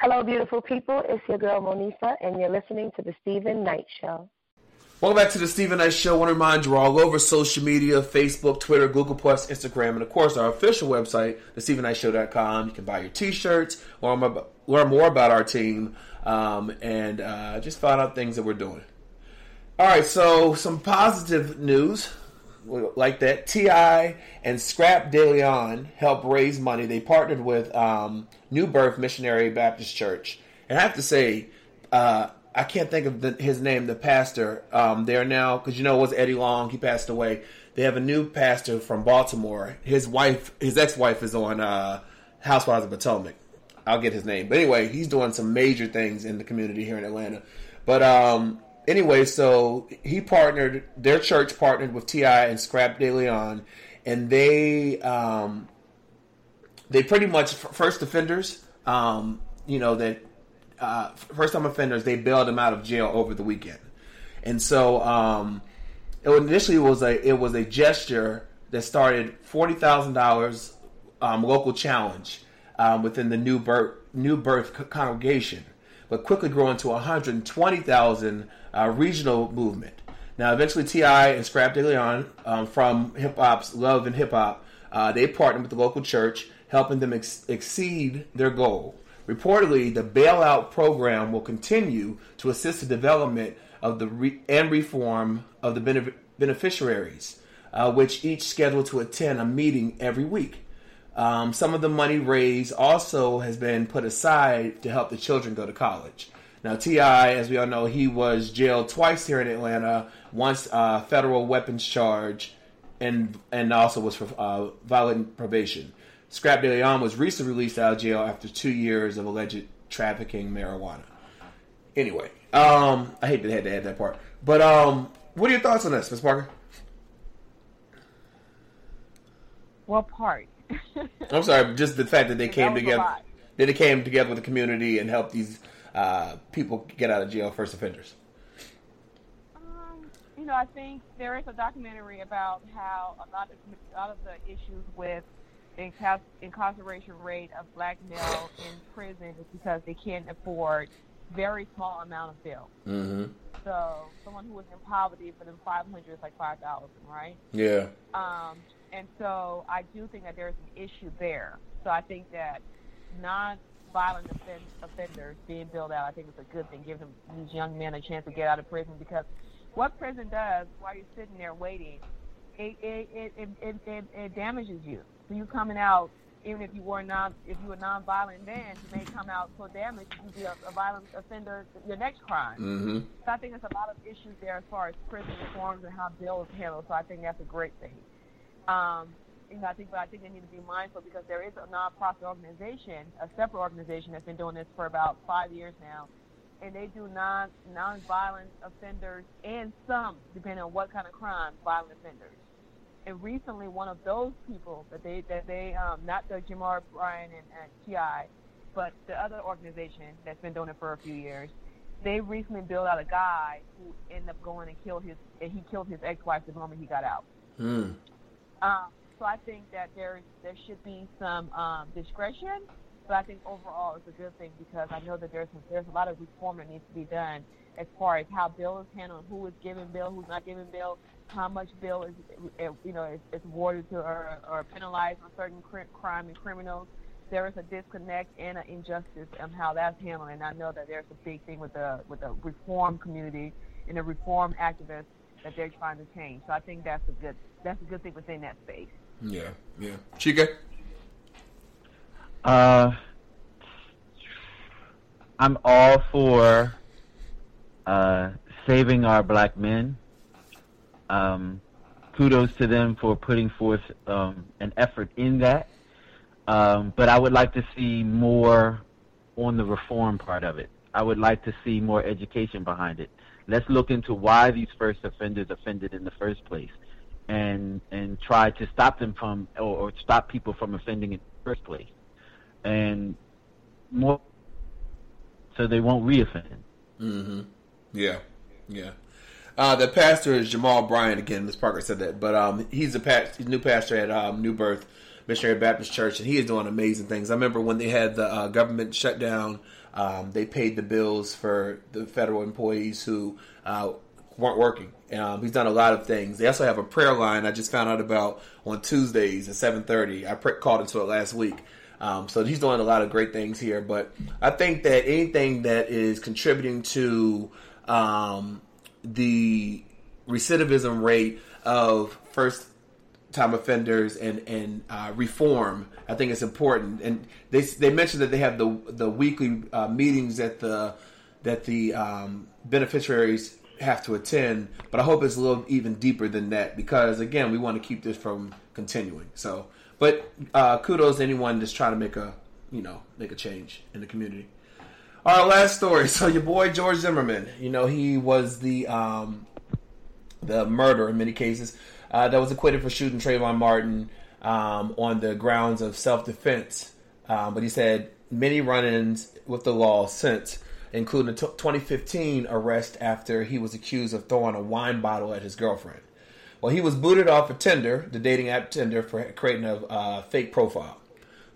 Hello, beautiful people. It's your girl Monisa, and you're listening to the Steven Knight Show. Welcome back to the Steven Knight Show. I want to remind you we're all over social media Facebook, Twitter, Google, Instagram, and of course our official website, thestevenknightshow.com. You can buy your t shirts, learn, more- learn more about our team, um, and uh, just find out things that we're doing. All right, so some positive news like that. T.I. and Scrapp DeLeon helped raise money. They partnered with um, New Birth Missionary Baptist Church, and I have to say, uh, I can't think of the, his name. The pastor um, there now, because you know it was Eddie Long. He passed away. They have a new pastor from Baltimore. His wife, his ex-wife, is on uh, Housewives of Potomac. I'll get his name, but anyway, he's doing some major things in the community here in Atlanta. But um, anyway, so he partnered. Their church partnered with T.I. and Scrapp DeLeon, and they um, they pretty much first offenders. Um, you know that uh, first time offenders. They bailed them out of jail over the weekend, and so um, it initially was a it was a gesture that started forty thousand dollars um, local challenge um, within the new birth new birth congregation, but quickly grew into one hundred twenty thousand uh, regional movement. Now, eventually, T.I. and Scrapp DeLeon um, from Hip Hop's Love and Hip Hop, uh, they partnered with the local church, helping them ex- exceed their goal. Reportedly, the bailout program will continue to assist the development of the re- and reform of the benef- beneficiaries, uh, which each scheduled to attend a meeting every week. Um, some of the money raised also has been put aside to help the children go to college. Now, T.I., as we all know, he was jailed twice here in Atlanta. Once uh, federal weapons charge, and and also was for uh, probation. Scrapp DeLeon was recently released out of jail after two years of alleged trafficking marijuana. Anyway, um, I hate to had to add that part, but um, what are your thoughts on this, Ms. Parker? What part? I'm sorry, just the fact that they came a together, that they came together with the community and helped these uh, people get out of jail, first offenders. Um, you know, I think there is a documentary about how a lot of a lot of the issues with incarceration rate of black male in prison is because they can't afford very small amount of bail. Mm-hmm. So someone who was in poverty for them five hundred is like five thousand, right? Yeah. Um, and so I do think that there's an issue there. So I think that non-violent offend- offenders being billed out, I think it's a good thing, giving them, these young men a chance to get out of prison because what prison does while you're sitting there waiting, it it it it, it, it, it damages you. So you coming out, even if you were non if you were non-violent then, you may come out so damaged you be a, a violent offender your next crime. Mm-hmm. So I think there's a lot of issues there as far as prison reforms and how bail is handled. So I think that's a great thing. Um, you know, I think, but I think they need to be mindful because there is a nonprofit organization, a separate organization that's been doing this for about five years now, and they do non non-violent offenders and some, depending on what kind of crime, violent offenders. And recently, one of those people that they that they um, not the Jamal Bryant and, and T.I., but the other organization that's been doing it for a few years, they recently built out a guy who ended up going and killed his and he killed his ex-wife the moment he got out. Mm. Um, so I think that there there should be some um, discretion, but I think overall it's a good thing because I know that there's there's a lot of reform that needs to be done as far as how bill is handled, who is giving bill, who's not giving bill, how much bill is uh, you know is, is awarded to or, or penalized for certain cri- crime and criminals. there is a disconnect and an injustice on how that's handled, and I know that there's a big thing with the with the reform community and the reform activists that they're trying to change. So I think that's a good that's a good thing within that space. Yeah, yeah. Chica? Uh, I'm all for uh, saving our black men. Um, kudos to them for putting forth um, an effort in that. Um, but I would like to see more on the reform part of it. I would like to see more education behind it. Let's look into why these first offenders offended in the first place, and and try to stop them from or, or stop people from offending in the first place, and more so they won't reoffend. Mm-hmm. Yeah, yeah. Uh, the pastor is Jamal Bryant again. Miss Parker said that, but um, he's a past, he's a new pastor at um, New Birth Missionary Baptist Church, and he is doing amazing things. I remember when they had the uh, government shutdown, um, they paid the bills for the federal employees who uh, weren't working. Um, he's done a lot of things. They also have a prayer line. I just found out about on Tuesdays at seven thirty. I called into it last week. Um, so he's doing a lot of great things here. But I think that anything that is contributing to um, the recidivism rate of first time offenders and and uh, reform, I think it's important. And they they mentioned that they have the the weekly uh, meetings that the that the um, beneficiaries have to attend. But I hope it's a little even deeper than that because again, we want to keep this from continuing. So, but uh, kudos to anyone that's trying to make a you know make a change in the community. Right, last story. So your boy George Zimmerman, you know, he was the um, the murderer in many cases uh, that was acquitted for shooting Trayvon Martin um, on the grounds of self defense. Um, but he said many run-ins with the law since, including a t- 2015 arrest after he was accused of throwing a wine bottle at his girlfriend. Well, he was booted off of Tinder, the dating app Tinder, for creating a uh, fake profile.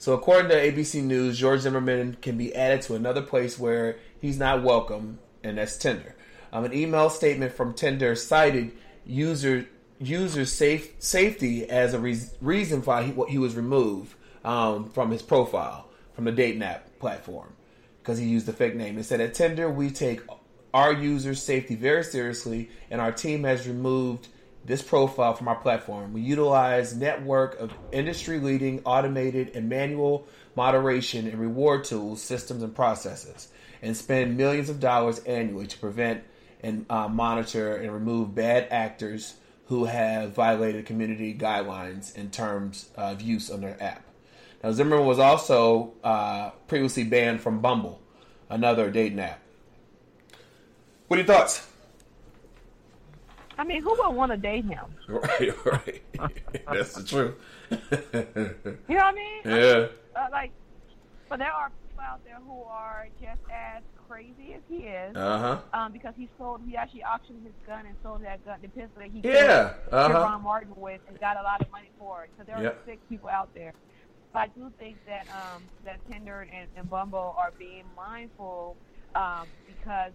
So, according to ABC News, George Zimmerman can be added to another place where he's not welcome, and that's Tinder. Um, an email statement from Tinder cited user user safe, safety as a re- reason why he, he was removed um, from his profile from the dating app platform because he used a fake name. It said at Tinder we take our users' safety very seriously, and our team has removed this profile from our platform. We utilize network of industry-leading automated and manual moderation and reward tools, systems, and processes, and spend millions of dollars annually to prevent and uh, monitor and remove bad actors who have violated community guidelines in terms of use on their app. Now, Zimmerman was also uh, previously banned from Bumble, another dating app. What are your thoughts? I mean, who would want to date him? Right, right. That's the truth. You know what I mean? Yeah. Uh, like, but there are people out there who are just as crazy as he is. Uh-huh. Um, because he sold, he actually auctioned his gun and sold that gun, the pistol that he Yeah, killed uh-huh. Trayvon Martin with, and got a lot of money for it. So there are Yep. sick people out there. But I do think that um, that Tinder and, and Bumble are being mindful um, because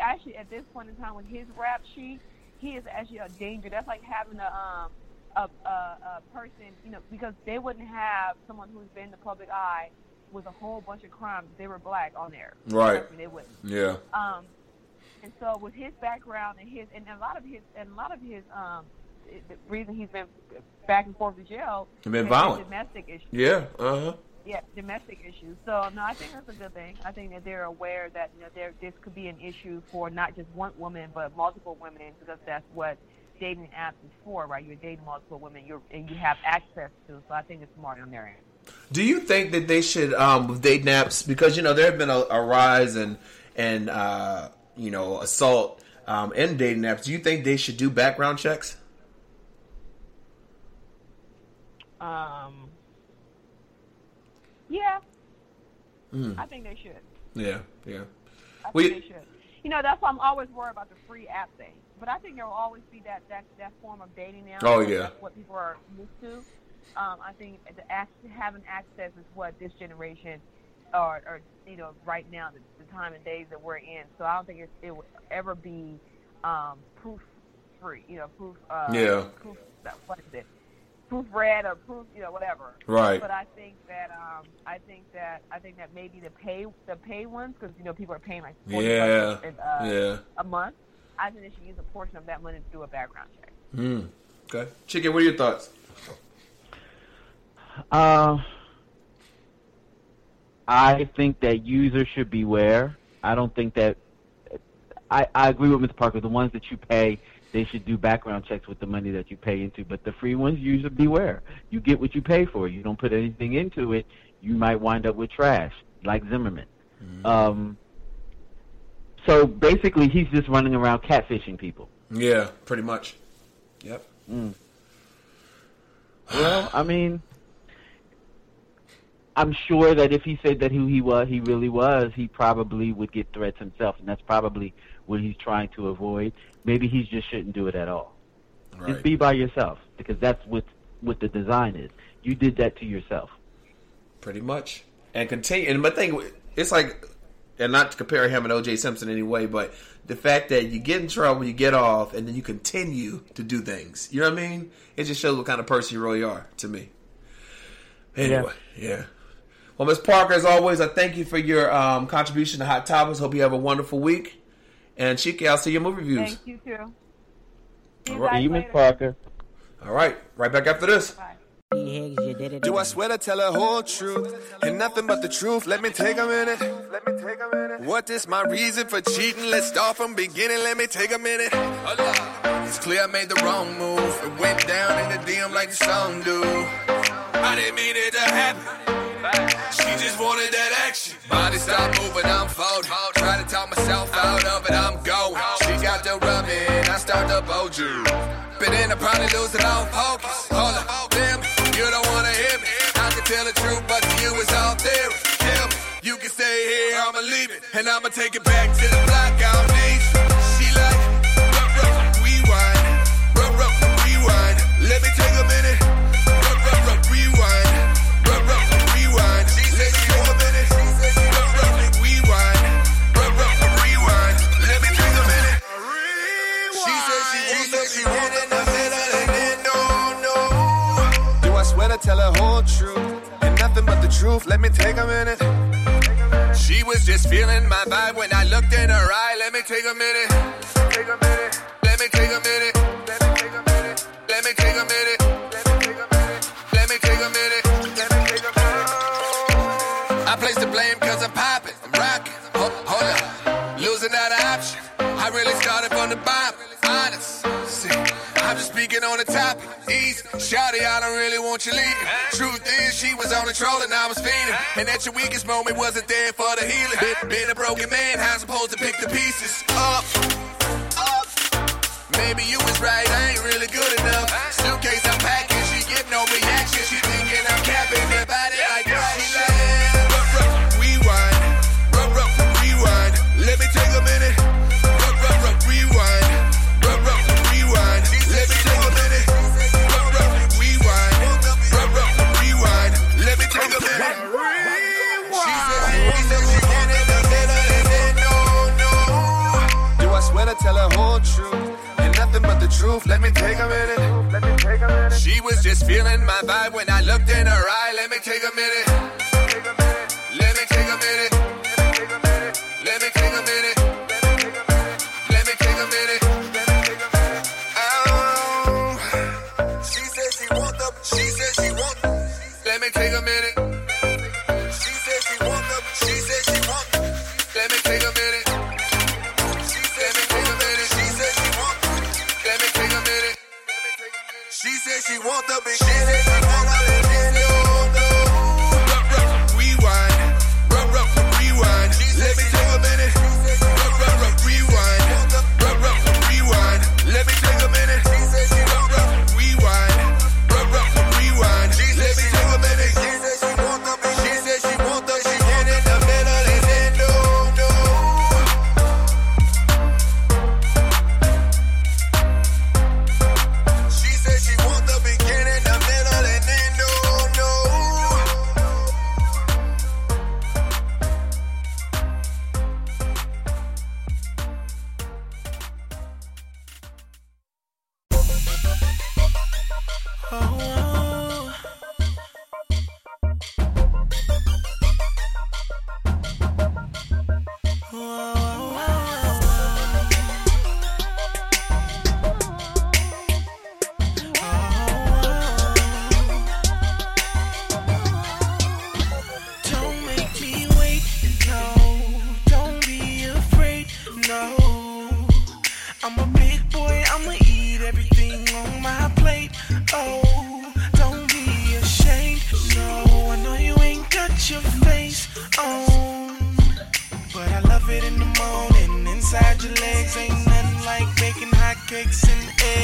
actually at this point in time with his rap sheet, he is actually a danger. That's like having a um, a, a, a person, you know, because they wouldn't have someone who's been in the public eye with a whole bunch of crimes. They were black on there. Right. They wouldn't. Yeah. Um, and so with his background and his and a lot of his and a lot of his um, the reason he's been back and forth to jail He's been violent. domestic issues. Yeah. Uh huh. Yeah, domestic issues. So no, I think that's a good thing. I think that they're aware that you know there this could be an issue for not just one woman but multiple women because that's what dating apps is for, right? You're dating multiple women, you're and you have access to. So I think it's smart on their end. Do you think that they should, um, with dating apps, because you know there have been a, a rise in and uh, you know assault um, in dating apps. Do you think they should do background checks? Um, yeah, Mm. I think they should. Yeah. Yeah. I We- think they should. You know, that's why I'm always worried about the free app thing. But I think there will always be that that, that form of dating now. Oh, yeah. That's what people are used to. Um, I think the having access is what this generation, or, or you know, right now, the, the time and days that we're in. So I don't think it's, it will ever be um, proof free. You know, proof. Uh, Yeah. Proof. What is it? Proofread or proof, you know, whatever. Right. But I think that um, I think that I think that maybe the pay the pay ones because you know people are paying like 40 Yeah, bucks a- uh, yeah. a month. I think they should use a portion of that money to do a background check. Hmm. Okay. Chicken, what are your thoughts? Uh, I think that users should beware. I don't think that. I, I agree with Mr. Parker. The ones that you pay, they should do background checks with the money that you pay into. But the free ones, user beware. You get what you pay for. You don't put anything into it, you might wind up with trash, like Zimmerman. Um, so basically, he's just running around catfishing people. Yeah, pretty much. Yep. Mm. Well, I mean, I'm sure that if he said that who he was, he really was, he probably would get threats himself, and that's probably what he's trying to avoid. Maybe he just shouldn't do it at all. Right. Just be by yourself, because that's what what the design is. You did that to yourself. Pretty much. And continue. And my thing, it's like, and not to compare him and O.J. Simpson anyway, but the fact that you get in trouble, you get off, and then you continue to do things. You know what I mean? It just shows what kind of person you really are to me. Anyway, yeah. Well, Miss Parker, as always, I thank you for your um, contribution to Hot Topics. Hope you have a wonderful week. And Chiki, I'll see your movie reviews. Thank you too. See All you right. You, Miss. Parker. All right, right back after this. Do I swear to tell the whole truth and nothing but the truth? Let me take a minute. Let me take a minute. What is my reason for cheating? Let's start from beginning. Let me take a minute. It's clear I made the wrong move. It went down in the DM like the song do. I didn't mean it to happen. She just wanted that action. Body stop moving, I'm folding. Try to talk myself out of it, I'm going. She got the rubbing, I start the boju. But then I probably lose it on focus. Hold up, damn, you don't wanna hear me. I can tell the truth, but to you it's all theory. Tell me, you can stay here, I'ma leave it. And I'ma take it back to the block, I don't need you. Nothing but the truth? Let me take a minute. She was just feeling my vibe when I looked in her eye. Let me take a minute. Take a minute. Let me take a minute. Let me take a minute. Let me take a minute. Let me take a minute. I place the blame cause I'm popping. I'm rocking. Hold, hold up. Losing that option. I really started from the bottom. Speaking on the topic. Easy. Shawty, I don't really want you leaving. Truth is, she was on the troll and I was feeding. And at your weakest moment, wasn't there for the healing. Been, been a broken man, how supposed to pick the pieces up. up. Maybe you was right, I ain't really good enough. Suitcase I'm packing, the truth? Let me take a minute. Let me take a minute. She was just feeling my vibe when I looked in her eye. Let me take a minute. Want the big. Baking hot cakes and eggs.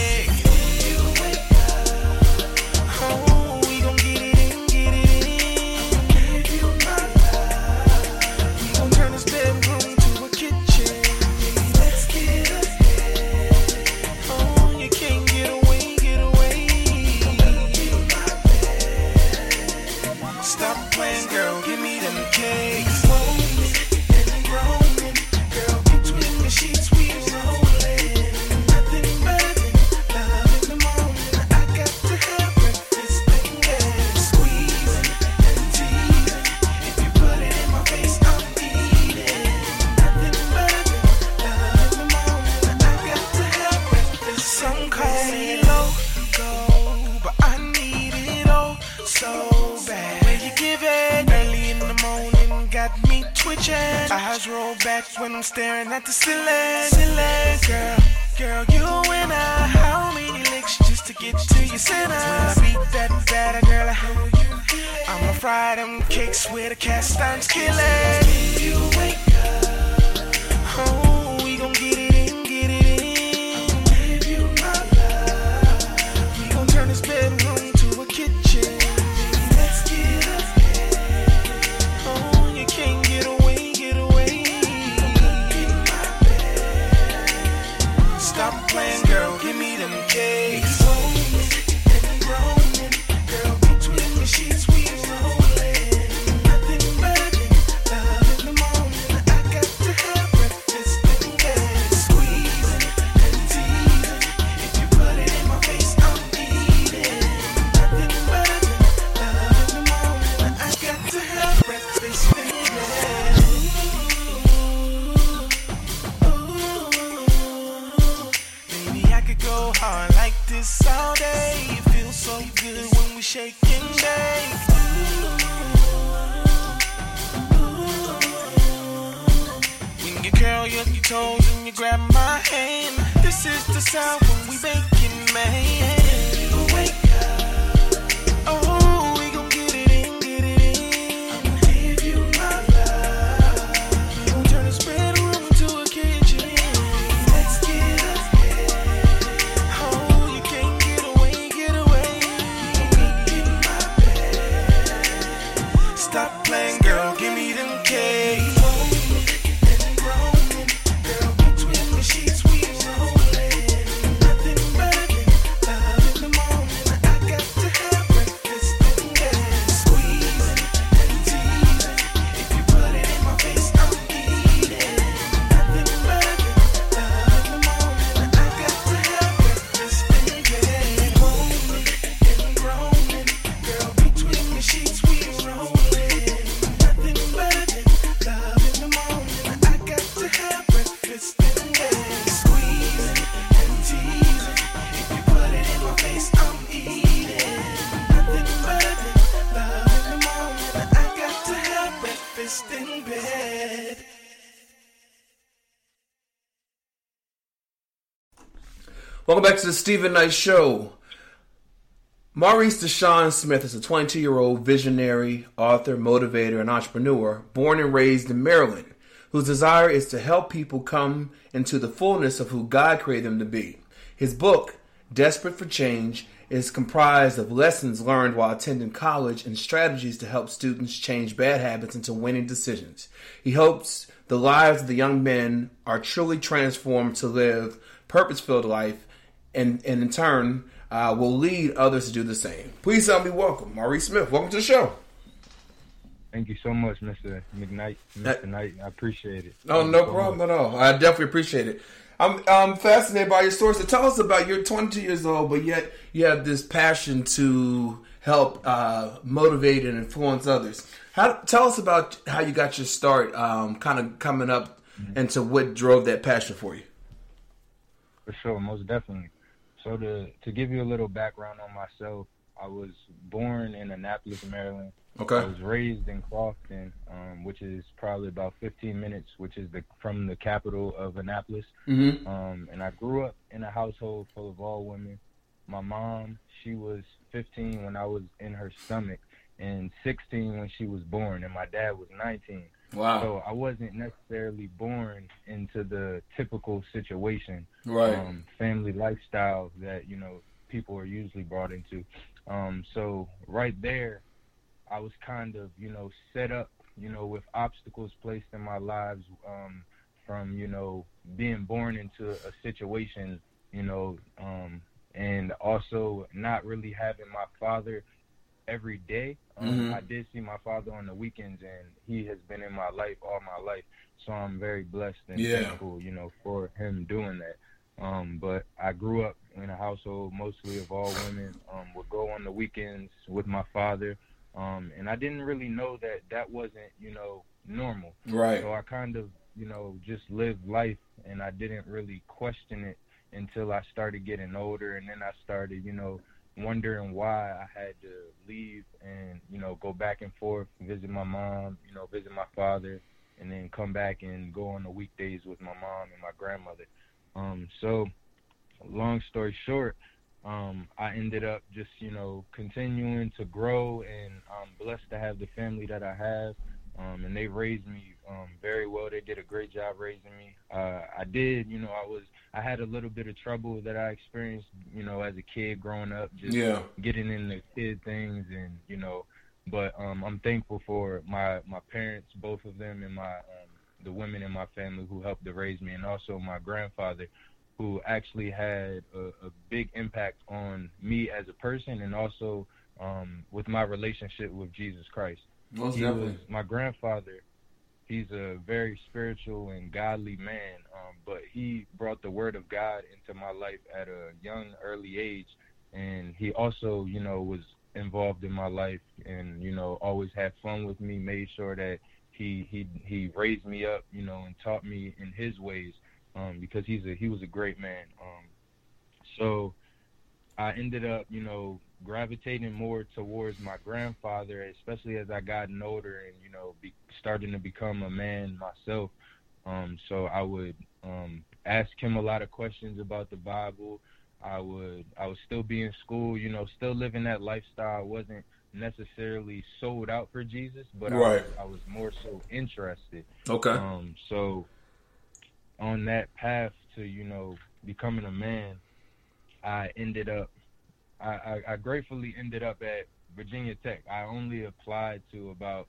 The Steven Knight Show. Maurice Deshawn Smith is a 22 year old visionary, author, motivator, and entrepreneur born and raised in Maryland, whose desire is to help people come into the fullness of who God created them to be. His book, Desperate for Change, is comprised of lessons learned while attending college and strategies to help students change bad habits into winning decisions. He hopes the lives of the young men are truly transformed to live purpose-filled life and, and in turn uh, will lead others to do the same. Please help me welcome Maurice Smith. Welcome to the show. Thank you so much, Mr. McKnight. Mr. Knight, I appreciate it. No, Thank no so problem much. at all. I definitely appreciate it. I'm I'm fascinated by your story. So tell us about you're 22 years old, but yet you have this passion to help uh, motivate and influence others. How tell us about how you got your start, um, kind of coming up into what drove that passion for you. For sure, most definitely. So to to give you a little background on myself, I was born in Annapolis, Maryland. Okay. I was raised in Crofton, um, which is probably about 15 minutes, which is the from the capital of Annapolis. Mhm. Um, and I grew up in a household full of all women. My mom, she was 15 when I was in her stomach, and 16 when she was born, and my dad was 19. Wow. So I wasn't necessarily born into the typical situation, Right. Um, family lifestyle that you know people are usually brought into. Um, so right there, I was kind of you know set up, you know, with obstacles placed in my lives um, from you know being born into a situation, you know, um, and also not really having my father every day. Um, Mhm. I did see my father on the weekends, and he has been in my life all my life. So I'm very blessed and Yeah. thankful, you know, for him doing that. Um, but I grew up in a household mostly of all women. Um, would go on the weekends with my father, um, and I didn't really know that that wasn't, you know, normal. Right. So I kind of, you know, just lived life, and I didn't really question it until I started getting older, and then I started, you know, wondering why I had to leave and you know go back and forth, visit my mom, you know, visit my father, and then come back and go on the weekdays with my mom and my grandmother. Um, so, long story short, um, I ended up just you know continuing to grow, and I'm blessed to have the family that I have. Um, and they raised me um, very well. They did a great job raising me. Uh, I did, you know, I was, I had a little bit of trouble that I experienced, you know, as a kid growing up, just Yeah. getting into kid things, and you know, but um, I'm thankful for my my parents, both of them, and my um, the women in my family who helped to raise me, and also my grandfather, who actually had a, a big impact on me as a person, and also um, with my relationship with Jesus Christ. Most he definitely. was my grandfather. He's a very spiritual and godly man, um, but he brought the word of God into my life at a young, early age, and he also, you know, was involved in my life, and you know, always had fun with me. Made sure that he he he raised me up, you know, and taught me in his ways, um, because he's a he was a great man. Um, so I ended up, you know, gravitating more towards my grandfather, especially as I gotten older and you know, be, starting to become a man myself. Um, so I would um, ask him a lot of questions about the Bible. I would, I would still be in school, you know, still living that lifestyle. I wasn't necessarily sold out for Jesus, but Right. I, was, I was more so interested. Okay. Um, so on that path to you know becoming a man, I ended up. I, I, I gratefully ended up at Virginia Tech. I only applied to about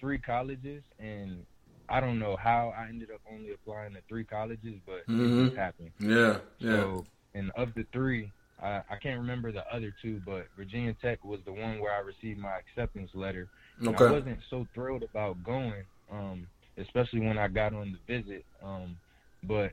three colleges, and I don't know how I ended up only applying to three colleges, but it Mhm. just happened. Yeah, yeah. So, and of the three, I, I can't remember the other two, but Virginia Tech was the one where I received my acceptance letter. Okay. I wasn't so thrilled about going, um, especially when I got on the visit. Um, but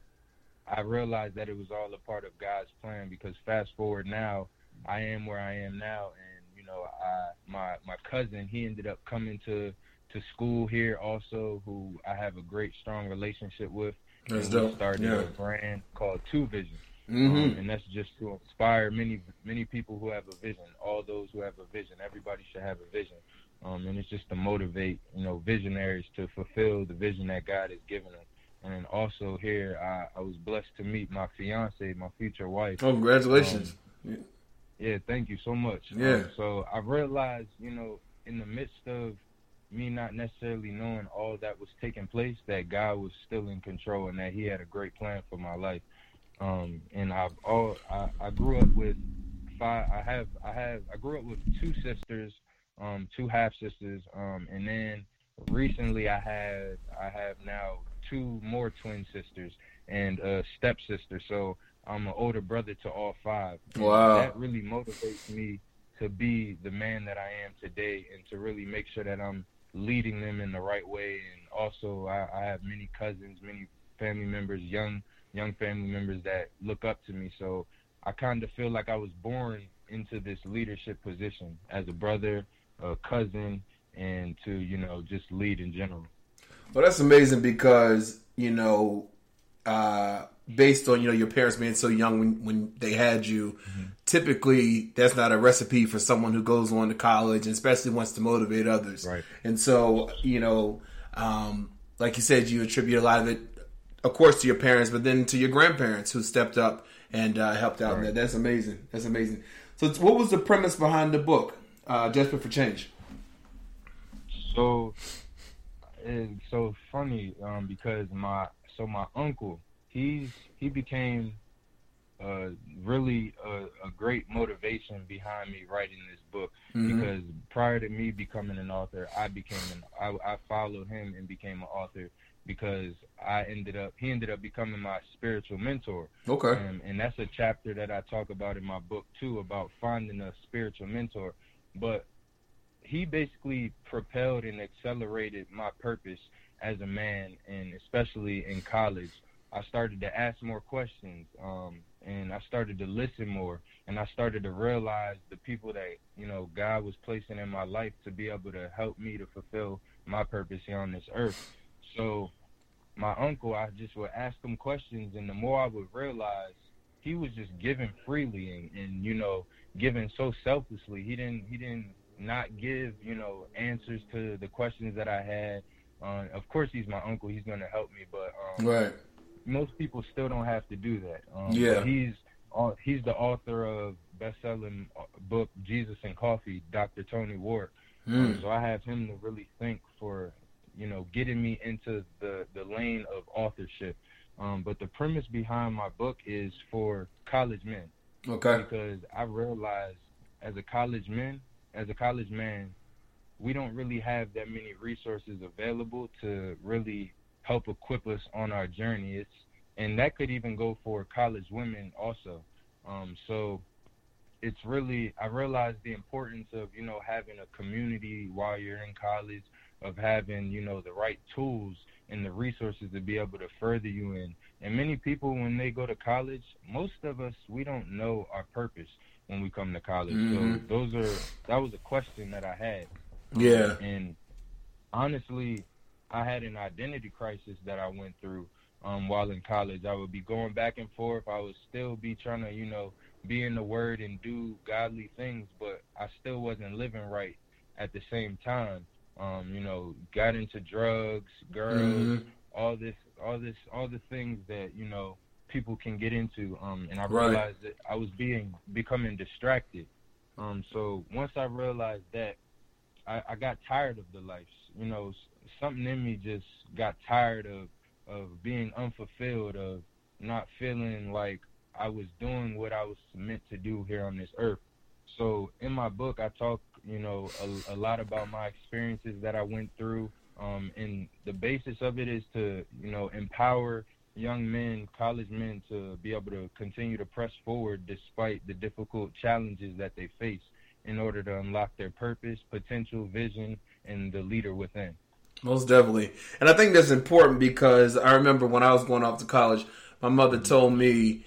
I realized that it was all a part of God's plan because fast forward now, I am where I am now, and you know, I my my cousin he ended up coming to to school here also, who I have a great strong relationship with. That's and we dope. started Yeah. a brand called Two Vision. Mhm. Um, and that's just to inspire many many people who have a vision. All those who have a vision, everybody should have a vision. Um, and it's just to motivate, you know, visionaries to fulfill the vision that God has given them. And also here, I, I was blessed to meet my fiance, my future wife. Oh, congratulations. Um, yeah, thank you so much. Yeah. Um, so I realized, you know, in the midst of me not necessarily knowing all that was taking place, that God was still in control and that He had a great plan for my life. Um, and I've all I, I grew up with five. I have I have I grew up with two sisters, um, two half sisters, um, and then recently I had I have now two more twin sisters and a stepsister. So I'm an older brother to all five. Wow. That really motivates me to be the man that I am today and to really make sure that I'm leading them in the right way. And also, I, I have many cousins, many family members, young young family members that look up to me. So I kind of feel like I was born into this leadership position as a brother, a cousin, and to you know just lead in general. Well, that's amazing because you know, uh, based on you know your parents being so young when when they had you, typically that's not a recipe for someone who goes on to college and especially wants to motivate others. Right. And so you know, um, like you said, you attribute a lot of it, of course, to your parents, but then to your grandparents who stepped up and uh, helped out. Right. That That's amazing. That's amazing. So, what was the premise behind the book, uh, Desperate for Change? So it's so funny um, because my so my uncle he's he became uh, really a, a great motivation behind me writing this book Mhm. because prior to me becoming an author, I became an I, I followed him and became an author because I ended up he ended up becoming my spiritual mentor. Okay. Um, and that's a chapter that I talk about in my book too about finding a spiritual mentor. But he basically propelled and accelerated my purpose as a man, and especially in college. I started to ask more questions, um, and I started to listen more, and I started to realize the people that you know God was placing in my life to be able to help me to fulfill my purpose here on this earth. So, my uncle, I just would ask him questions, and the more I would realize, he was just giving freely and, and you know giving so selflessly. He didn't he didn't not give you know answers to the questions that I had. Uh, of course, he's my uncle. He's gonna help me, but um, Right. Most people still don't have to do that. Um, Yeah. he's au- he's the author of best-selling uh, book Jesus and Coffee, Dr. Tony Ward. Um, Mm. so I have him to really thank for you know getting me into the the lane of authorship. Um, but the premise behind my book is for college men. Okay. Because I realized as a college man, as a college man, we don't really have that many resources available to really help equip us on our journey. It's and that could even go for college women also. Um, so it's really I realized the importance of you know having a community while you're in college, of having you know the right tools and the resources to be able to further you in. And many people when they go to college, most of us we don't know our purpose when we come to college. Mhm. So those are that was a question that I had. Yeah. And honestly, I had an identity crisis that I went through um, while in college. I would be going back and forth. I would still be trying to, you know, be in the Word and do godly things, but I still wasn't living right at the same time. Um, you know, got into drugs, girls, Mhm. all this, all this, all the things that you know people can get into. Um, and I Right. realized that I was being becoming distracted. Um, so once I realized that, I, I got tired of the life. You know, something in me just got tired of of being unfulfilled, of not feeling like I was doing what I was meant to do here on this earth. So in my book, I talk, you know, a, a lot about my experiences that I went through, um, and the basis of it is to, you know, empower young men, college men, to be able to continue to press forward despite the difficult challenges that they face in order to unlock their purpose, potential, vision, and the leader within. Most definitely. And I think that's important because I remember when I was going off to college, my mother told me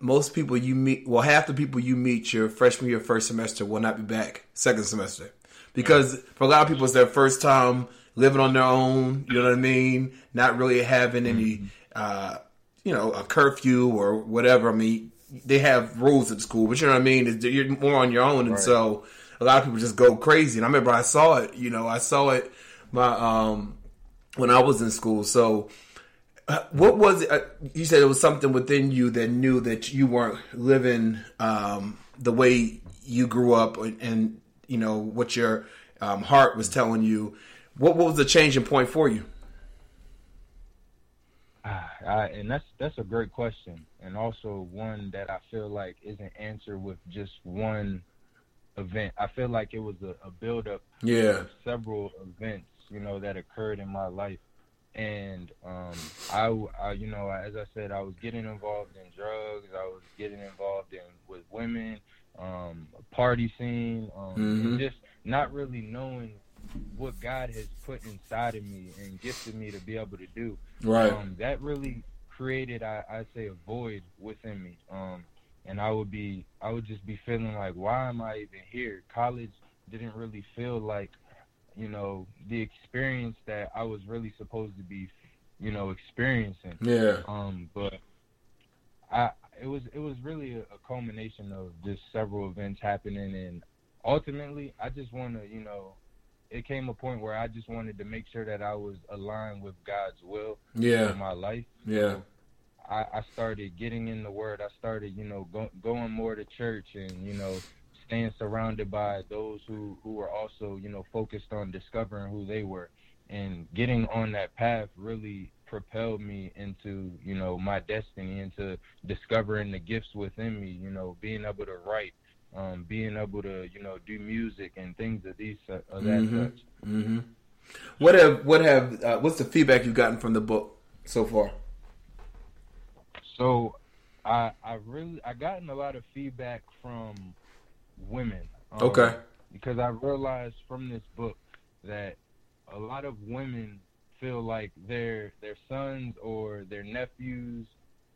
most people you meet, well, half the people you meet your freshman year, first semester will not be back second semester. Because for a lot of people, it's their first time living on their own, you know what I mean? Not really having any, uh, you know, a curfew or whatever. I mean, they have rules at school, but you know what I mean? You're more on your own. And Right. so a lot of people just go crazy. And I remember I saw it, you know, I saw it my um when I was in school. So uh, what was it? Uh, you said it was something within you that knew that you weren't living um, the way you grew up, and, and you know what your um, heart was telling you. What, what was the changing point for you? Ah, I, and that's that's a great question, and also one that I feel like isn't answered with just one event. I feel like it was a, a build up Yeah. of several events, you know, that occurred in my life, and um, I, I, you know, as I said, I was getting involved in drugs. I was getting involved in with women, um, a party scene, um, Mhm. and just not really knowing what God has put inside of me and gifted me to be able to do. Right. Um, that really created, I, I'd say, a void within me. Um, and I would be, I would just be feeling like, why am I even here? College didn't really feel like, you know, the experience that I was really supposed to be, you know, experiencing. Yeah. Um, but I, it was, it was really a, a culmination of just several events happening, and ultimately, I just want to, you know, it came a point where I just wanted to make sure that I was aligned with God's will Yeah. for my life. Yeah. So I, I started getting in the Word. I started, you know, go, going more to church and you know, staying surrounded by those who who were also you know focused on discovering who they were and getting on that path really propelled me into you know my destiny into discovering the gifts within me you know being able to write um being able to you know do music and things of these uh, of that Mhm. such hmm What have what have uh, what's the feedback you've gotten from the book so far? So I I really I gotten a lot of feedback from women. um, Okay. Because I realized from this book that a lot of women feel like their their sons or their nephews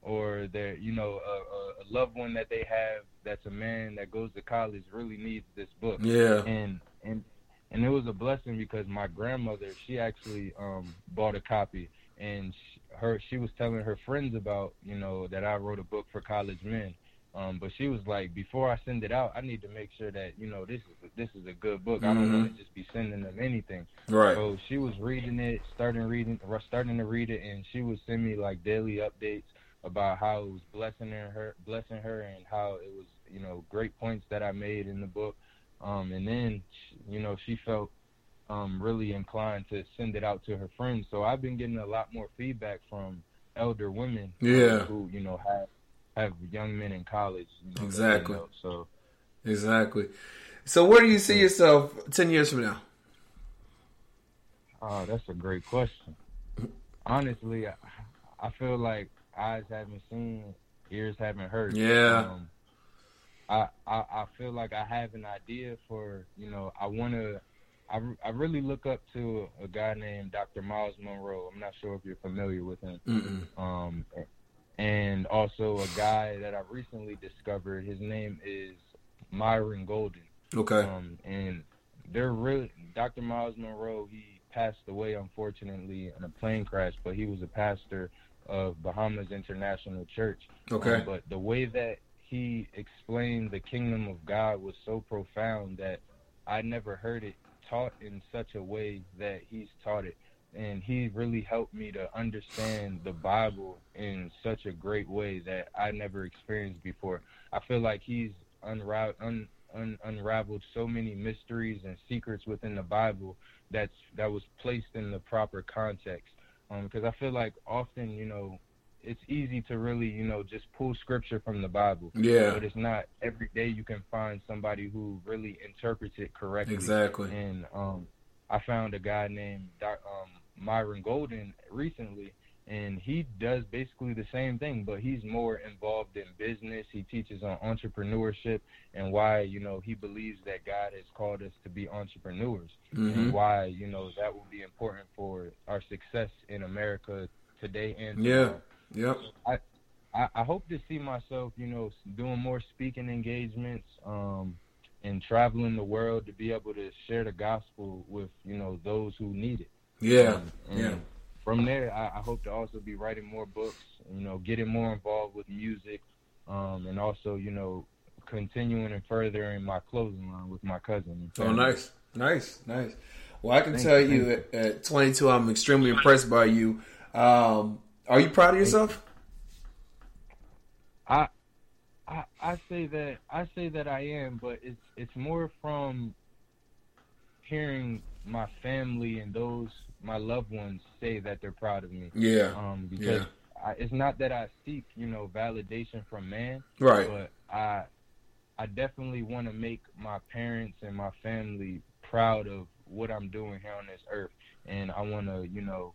or their you know a, a, loved one that they have that's a man that goes to college really needs this book. Yeah. And and and it was a blessing because my grandmother she actually um bought a copy and she, her she was telling her friends about you know that I wrote a book for college men um but she was like before I send it out I need to make sure that you know this is this is a good book I don't Mhm. want to just be sending them anything Right. so she was reading it starting reading starting to read it and she would send me like daily updates about how it was blessing her blessing her and how it was you know great points that I made in the book um and then you know she felt um really inclined to send it out to her friends so i've been getting a lot more feedback from elder women um, Yeah. who you know have have young men in college you know, Exactly. know. so Exactly. So where do you see yourself ten years from now? oh that's a great question honestly i, I feel like eyes haven't seen ears haven't heard Yeah. um, I, I I feel like I have an idea for you know I want to I, I really look up to a guy named Dr. Myles Munroe. I'm not sure if you're familiar with him. Mm-mm. Um, and also a guy that I recently discovered. His name is Myron Golden. Okay. Um, and they're really Dr. Myles Munroe. He passed away unfortunately in a plane crash, but he was a pastor of Bahamas International Church. Okay. Um, but the way that he explained the kingdom of God was so profound that I never heard it taught in such a way that he's taught it. And he really helped me to understand the Bible in such a great way that I never experienced before. I feel like he's unra- un- un- unraveled so many mysteries and secrets within the Bible that's that was placed in the proper context. Because I feel like often, you know, it's easy to really, you know, just pull scripture from the Bible. Yeah. But it's not every day you can find somebody who really interprets it correctly. Exactly. And um, I found a guy named Doc, um, Myron Golden recently, and he does basically the same thing, but he's more involved in business. He teaches on entrepreneurship and why, you know, he believes that God has called us to be entrepreneurs Mhm. and why, you know, that will be important for our success in America today and Yeah. Yep. I, I I hope to see myself, you know, doing more speaking engagements, um, and traveling the world to be able to share the gospel with, you know, those who need it. Yeah. Um, and Yeah. From there, I, I hope to also be writing more books, you know, getting more involved with music, um, and also, you know, continuing and furthering my clothing line with my cousin. Oh, nice, nice, nice. Well, I can Thank tell you, you at, at 22, I'm extremely impressed by you. Um, are you proud of yourself? I, I I say that I say that I am, but it's it's more from hearing my family and those my loved ones say that they're proud of me. Yeah, Um, because yeah. I, it's not that I seek you know validation from man, Right. But I I definitely want to make my parents and my family proud of what I'm doing here on this earth, and I want to you know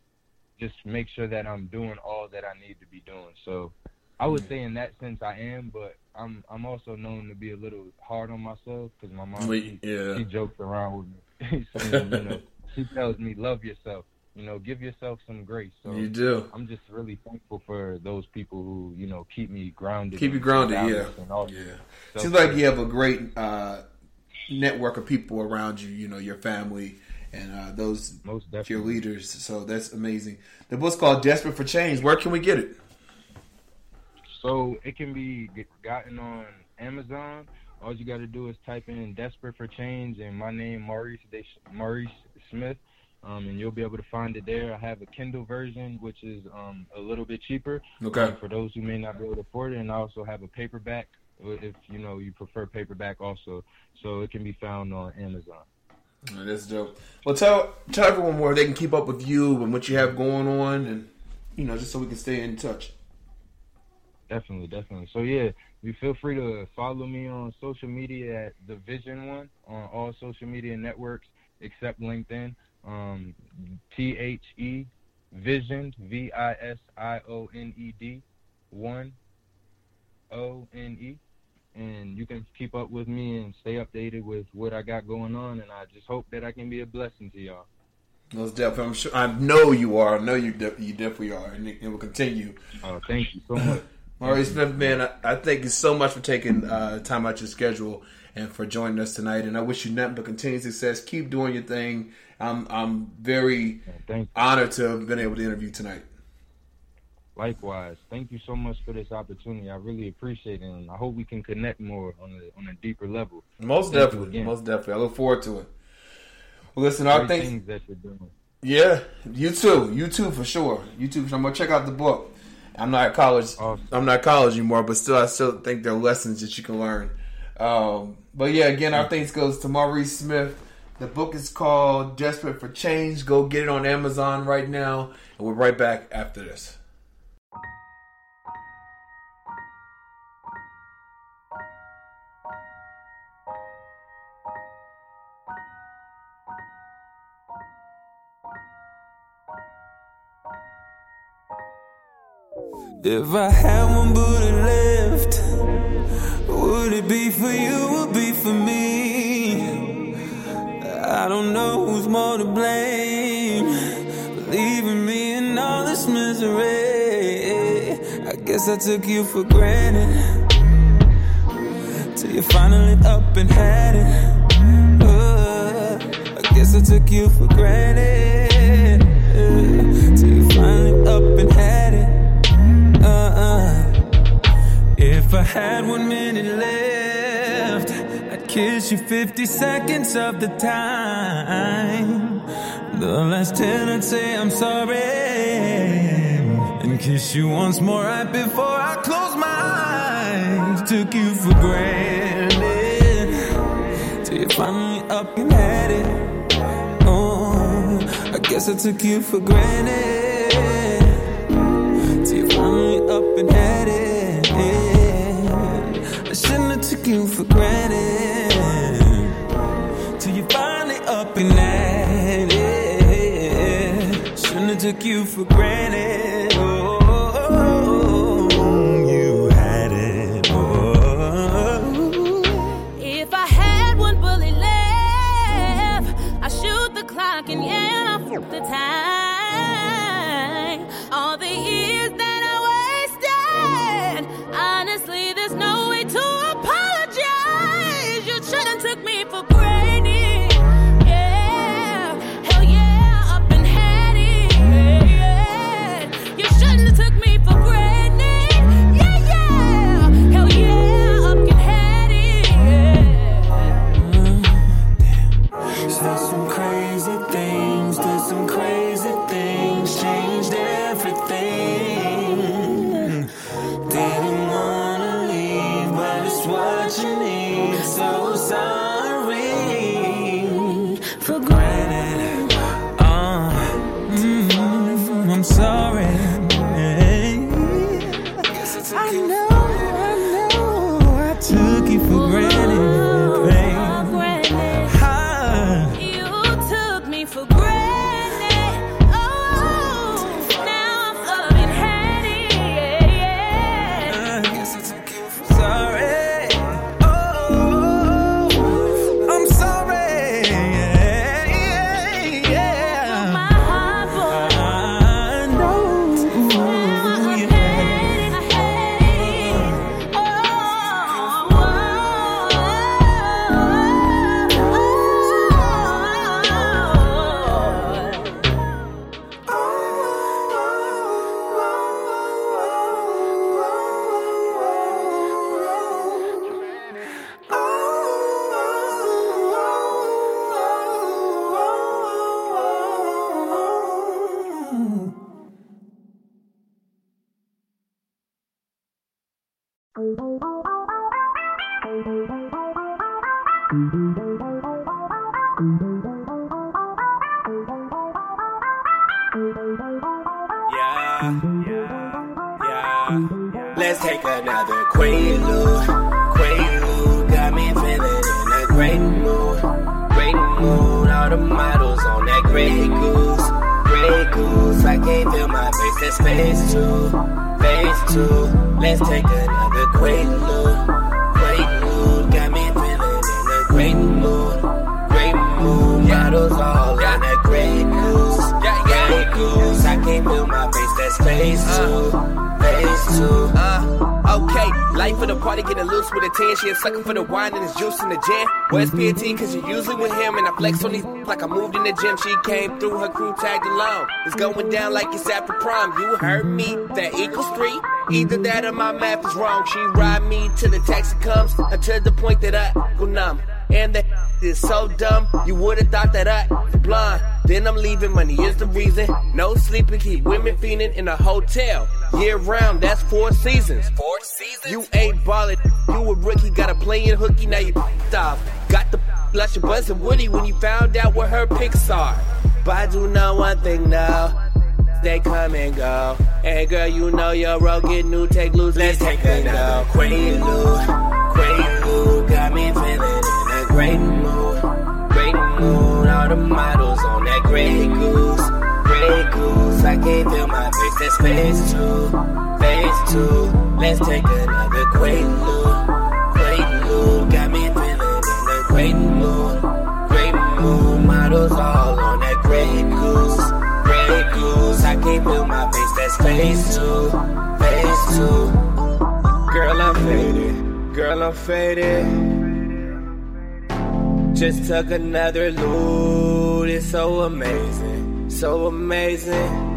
just make sure that I'm doing all that I need to be doing. So I would say in that sense I am, but I'm I'm also known to be a little hard on myself because my mom We- she, yeah. she jokes around with me, saying, you know, she tells me love yourself, you know, give yourself some grace. So You do. I'm just really thankful for those people who you know keep me grounded. Keep you grounded, yeah. Yeah. Seems like you have a great uh, network of people around you. You know, your family and uh, those Most your leaders. So that's amazing. The book's called "Desperate for Change." Where can we get it? So it can be gotten on Amazon. All you got to do is type in "Desperate for Change" and my name Maurice De- Maurice Smith, um, and you'll be able to find it there. I have a Kindle version, which is um, a little bit cheaper. Okay. for those who may not be able to afford it, and I also have a paperback if you know you prefer paperback also. So it can be found on Amazon. Oh, that's dope. Well, tell tell everyone where they can keep up with you and what you have going on, and you know, just so we can stay in touch. Definitely, definitely. So yeah, you feel free to follow me on social media at the Vision One on all social media networks except LinkedIn. Um, T H E Visioned V I S I O N E D one O N E. And you can keep up with me and stay updated with what I got going on. And I just hope that I can be a blessing to y'all. Most definitely, I'm sure. I know you are. I know you. De- you definitely are, and it, it will continue. Oh, thank you so much. Maurice Smith, man, I, I thank you so much for taking uh, time out your schedule and for joining us tonight. And I wish you nothing but continued success. Keep doing your thing. I'm I'm very honored to have been able to interview tonight. Likewise, thank you so much for this opportunity. I really appreciate it, and I hope we can connect more on a on a deeper level. Most Thank definitely, most definitely. I look forward to it. Well, listen, our Great things. things that you're doing. Yeah, you too. You too for sure. You too. I'm gonna check out the book. I'm not at college. I'm not college anymore, but still, I still think there are lessons that you can learn. Um, but yeah, again, our thanks goes to Maurice Smith. The book is called Desperate for Change. Go get it on Amazon right now, and we're right back after this. If I had one bullet left, would it be for you or be for me? I don't know who's more to blame, leaving me in all this misery. I guess I took you for granted till you finally up and had it. Uh, I guess I took you for granted till you finally up and had it. If I had one minute left, I'd kiss you 50 seconds of the time. The last 10, I'd say I'm sorry. And kiss you once more right before I close my eyes. Took you for granted. Till you finally up and had it. Oh, I guess I took you for granted. Till you finally up and had it. You for granted. Till you finally up and had it. Shouldn't have took you for granted. Let's take another great look. Great mood, got me feeling in a great mood. Great mood. Models all on that Grey Goose. Grey Goose. I can't feel my face. That's phase two. Phase two. Uh, okay, life of the party getting loose with a 10. She a sucker for the wine and his juice in the gin. Where's PNT? Cause you usually with him. And I flex on these like I moved in the gym. She came through, her crew tagged along. It's going down like it's after prom. You heard me, that equals three. Either that or my math is wrong. She ride me till the taxi comes. Uh, Until the point that I go numb. And that is so dumb. You would've thought that I was blind. Then I'm leaving, money is the reason. No sleeping, keep women feeding in a hotel. Year round, that's four seasons. Four seasons? You ain't ballin', you a rookie, got a playing hooky, now you off. Got the blush your buzz and Woody when you found out what her pics are. But I do know one thing now. They come and go. Hey girl, you know your road get new, take loose, let's take another Quaalude. Quaalude got me feeling in a great mood. Great mood. All the models on that Grey Goose. Grey Goose. I can't feel my face. That's phase two. Phase two. Let's take another Quaalude. Quaalude got me feeling in a great mood. Great mood. Models all Goose. I my face. That's phase two. Phase two. Girl, I'm faded. Girl, I'm faded. Just took another loot. It's so amazing. So amazing.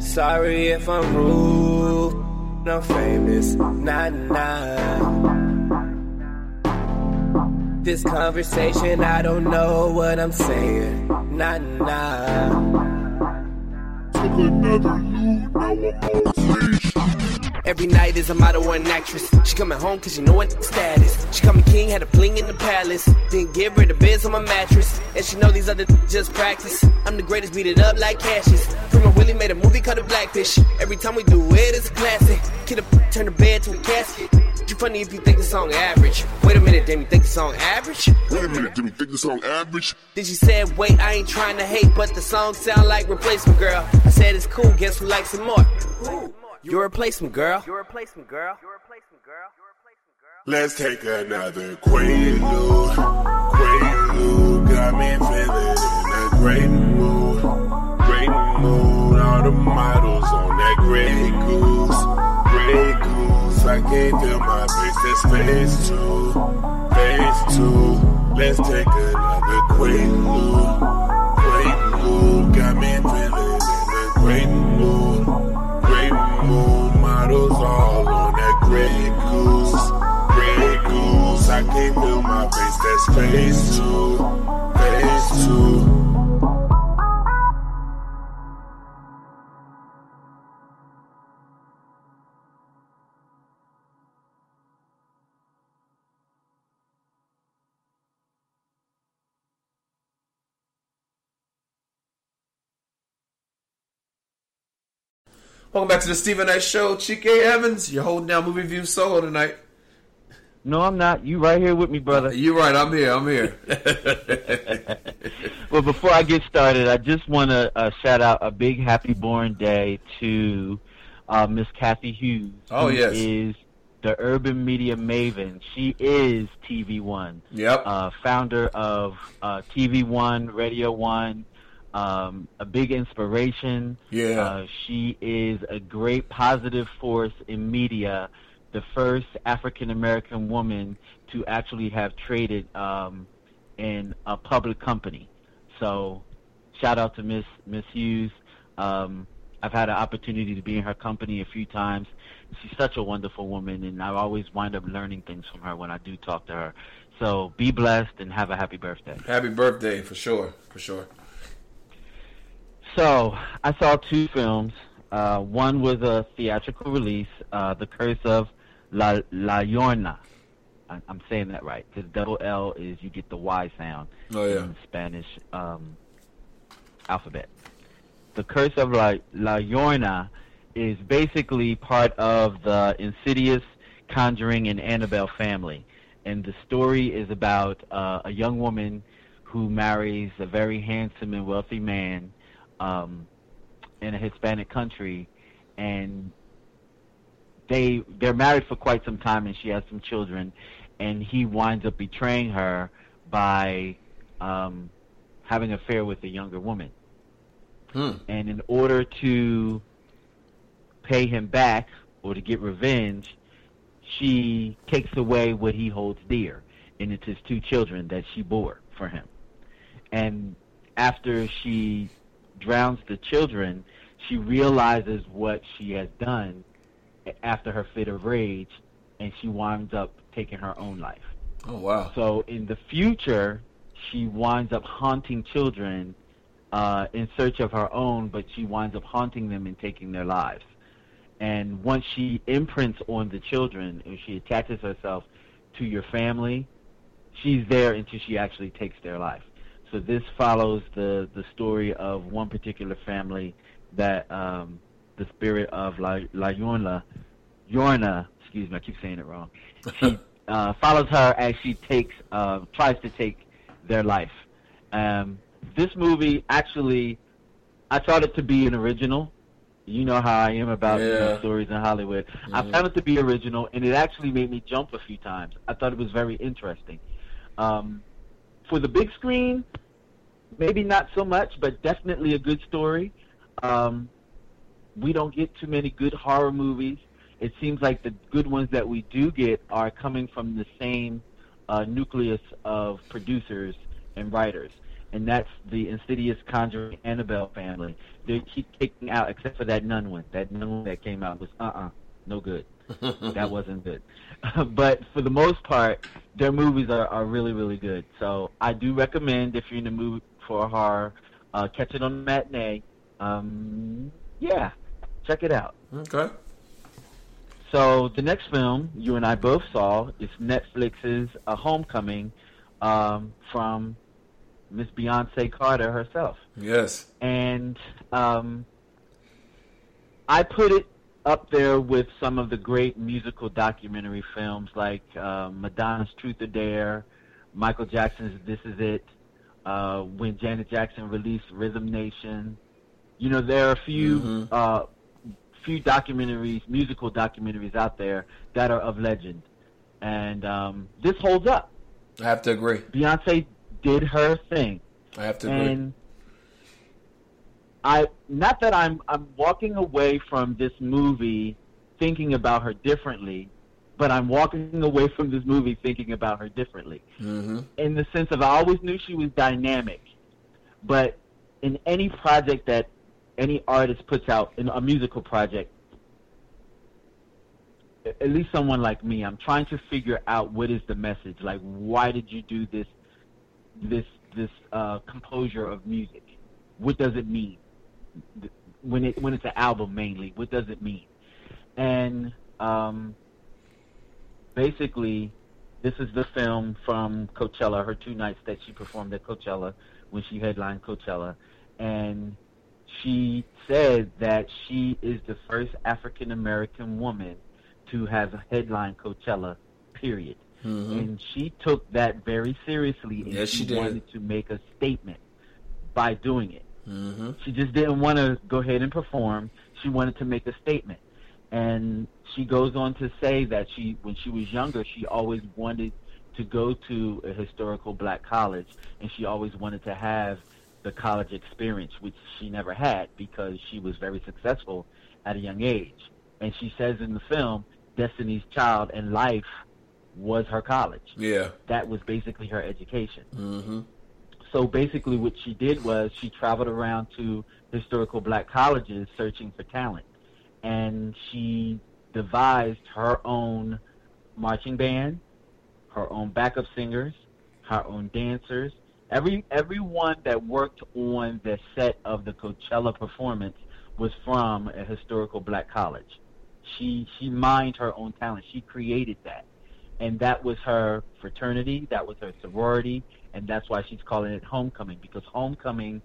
Sorry if I'm rude. I'm famous. Nah, nah. This conversation, I don't know what I'm saying. Nah, nah. Every night is a model or an actress. She coming home cause she know what status. She coming king, had a bling in the palace. Then give her the biz on my mattress. And she know these other just practice. I'm the greatest, beat it up like Cassius. Prima Willie made a movie called The Blackfish. Every time we do it, it's a classic. Kid up, turn the bed to a casket. You funny if you think the song average. Wait a minute, damn, you think the song average? Wait a minute, did we think the song average? Then she said, wait, I ain't trying to hate, but the song sound like replacement girl. I said it's cool, guess who likes it more? Who? Your replacement girl. Your replacement girl. Your replacement girl. You a replacement girl? Let's take another Quaalude. Quaalude got me feeling in a great mood. Great mood. All the models on that Grey Goose. Grey Goose. I can't feel my face. That's phase two. Phase two. Let's take another Quaalude. Quaalude got me feeling in a great mood. Great mood. Models all on that Grey Goose. Grey Goose. I can't feel my face. That's phase two. Phase two. Welcome back to the Steven Knight Show. Chike Evans, you're holding down movie view solo tonight. No, I'm not. You right here with me, brother. You're right. I'm here. I'm here. well, before I get started, I just want to uh, shout out a big happy born day to uh, Miss Cathy Hughes. Oh, yes. is the urban media maven. She is TV One. Yep. Uh, founder of uh, TV One, Radio One. Um, a big inspiration. Yeah. Uh, she is a great positive force in media. The first African American woman to actually have traded um, in a public company. So, shout out to Miss Miss Hughes. Um, I've had an opportunity to be in her company a few times. She's such a wonderful woman, and I always wind up learning things from her when I do talk to her. So, be blessed and have a happy birthday. Happy birthday, for sure. For sure. So I saw two films. Uh, one was a theatrical release, uh, The Curse of La La Llorona. I- I'm saying that right because double L is you get the Y sound Oh, yeah. in the Spanish um, alphabet. The Curse of La, La Llorona is basically part of the Insidious, Conjuring, and Annabelle family. And the story is about uh, a young woman who marries a very handsome and wealthy man um, in a Hispanic country, and they they're married for quite some time, and she has some children, and he winds up betraying her by um, having an affair with a younger woman. Hmm. And in order to pay him back or to get revenge, she takes away what he holds dear, and it's his two children that she bore for him. And after she drowns the children, she realizes what she has done after her fit of rage, and she winds up taking her own life. Oh wow. So in the future, she winds up haunting children uh, in search of her own, but she winds up haunting them and taking their lives. And once she imprints on the children, and she attaches herself to your family, she's there until she actually takes their life. So this follows the the story of one particular family that um, the spirit of La, La Yorna, Yorna, excuse me, I keep saying it wrong. She uh, follows her as she takes uh, tries to take their life. Um, this movie actually, I thought it to be an original. You know how I am about you know, stories in Hollywood. I Mhm. found it to be original, and it actually made me jump a few times. I thought it was very interesting. Um, for the big screen, maybe not so much, but definitely a good story. Um, we don't get too many good horror movies. It seems like the good ones that we do get are coming from the same uh, nucleus of producers and writers, and that's the Insidious, Conjuring, Annabelle family. They keep kicking out, except for that nun one. That nun one that came out was uh-uh, no good. That wasn't good. but for the most part, their movies are, are really, really good. So I do recommend if you're in the mood for a horror, uh, catch it on the matinee. Um, yeah, check it out. Okay. So the next film you and I both saw is Netflix's A Homecoming um, from Miss Beyonce Carter herself. Yes. And um, I put it up there with some of the great musical documentary films like uh, Madonna's Truth or Dare, Michael Jackson's This Is It, uh, when Janet Jackson released Rhythm Nation. You know, there are a few Mhm. uh, few documentaries, musical documentaries out there that are of legend, and um, this holds up. I have to agree. Beyonce did her thing. I have to agree. I not that I'm I'm walking away from this movie thinking about her differently, but I'm walking away from this movie thinking about her differently. Mm-hmm. In the sense of I always knew she was dynamic, but in any project that any artist puts out in a musical project, at least someone like me, I'm trying to figure out what is the message. Like, why did you do this? This this uh, composure of music. What does it mean? When it when it's an album mainly, what does it mean? And um, basically, this is the film from Coachella. Her two nights that she performed at Coachella when she headlined Coachella, and she said that she is the first African American woman to have headlined Coachella. Period. Mhm. And she took that very seriously, and Yes, she did. wanted to make a statement by doing it. Mm-hmm. She just didn't want to go ahead and perform. She wanted to make a statement. And she goes on to say that she, when she was younger, she always wanted to go to a historical black college, and she always wanted to have the college experience, which she never had because she was very successful at a young age. And she says in the film, Destiny's Child and life was her college. Yeah. That was basically her education. Mm-hmm. So basically, what she did was she traveled around to historical black colleges searching for talent, and she devised her own marching band, her own backup singers, her own dancers. Every everyone that worked on the set of the Coachella performance was from a historical black college. She she mined her own talent. She created that, and that was her fraternity. That was her sorority, and that's why she's calling it homecoming because homecoming.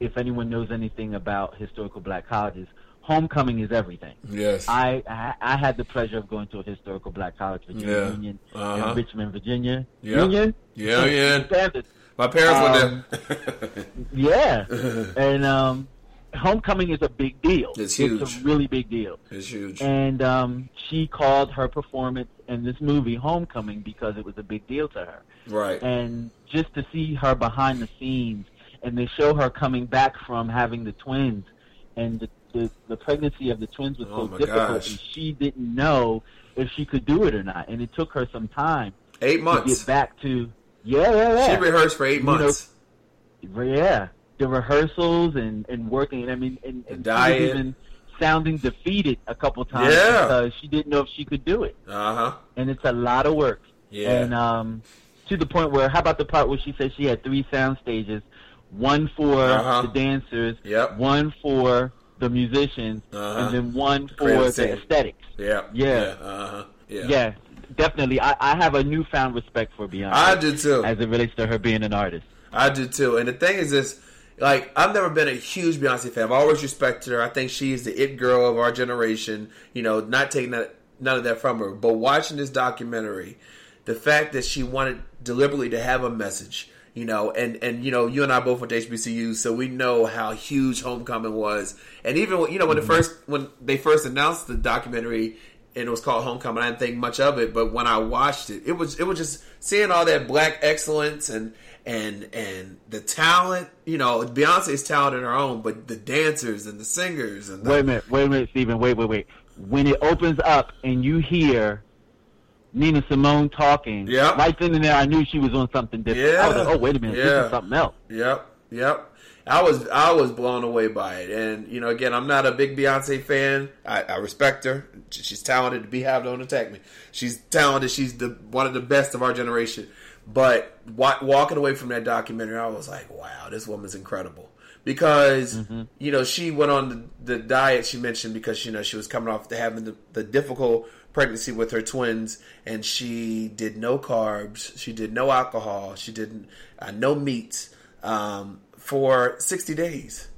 If anyone knows anything about historical black colleges, homecoming is everything. Yes. I, I I had the pleasure of going to a historical black college, Virginia Yeah. Union, Uh-huh. in Richmond, Virginia. Yeah. Union? Yeah, yeah. Standard. My parents Um, were there. Yeah, and um, homecoming is a big deal. It's huge. It's a really big deal. It's huge. And um, she called her performance in this movie homecoming because it was a big deal to her. Right. And just to see her behind the scenes, and they show her coming back from having the twins, and the the, the pregnancy of the twins was Oh so difficult, gosh. and she didn't know if she could do it or not, and it took her some time. Eight months. To get back to yeah, yeah, yeah. She rehearsed for eight You know, months. yeah, the rehearsals and and working. I mean, and, and diet. even sounding defeated a couple times Yeah. because she didn't know if she could do it. Uh huh. And it's a lot of work. Yeah. And um, to the point where, how about the part where she said she had three sound stages, one for Uh-huh. the dancers, Yep. one for the musicians, Uh-huh. and then one for the aesthetics. Yeah. Yeah. Uh huh. Yeah. Yeah, definitely. I, I have a newfound respect for Beyonce. I do too. As it relates to her being an artist. I do too. And the thing is this, like, I've never been a huge Beyonce fan. I've always respected her. I think she's the it girl of our generation. You know, not taking that, none of that from her. But watching this documentary, the fact that she wanted deliberately to have a message, you know, and, and you know, you and I both went to HBCU, so we know how huge Homecoming was. And even, you know, when the mm-hmm. first, when they first announced the documentary, and it was called Homecoming. I didn't think much of it, but when I watched it, it was it was just seeing all that black excellence and and and the talent. You know, Beyonce's talent in her own, but the dancers and the singers and the, Wait a minute, wait a minute, Steven. Wait, wait, wait. When it opens up and you hear Nina Simone talking, Yep. right then and there, I knew she was on something different. I was like, oh, wait a minute, this is something else. Yep, yep. I was I was blown away by it, and you know, again, I'm not a big Beyonce fan. I, I respect her; she's talented. To be have don't attack me. She's talented. She's the one of the best of our generation. But wa- walking away from that documentary, I was like, wow, this woman's incredible. Because you know she went on the, the diet she mentioned because you know she was coming off to having the, the difficult pregnancy with her twins, and she did no carbs, she did no alcohol, she did uh, no meats um, for sixty days.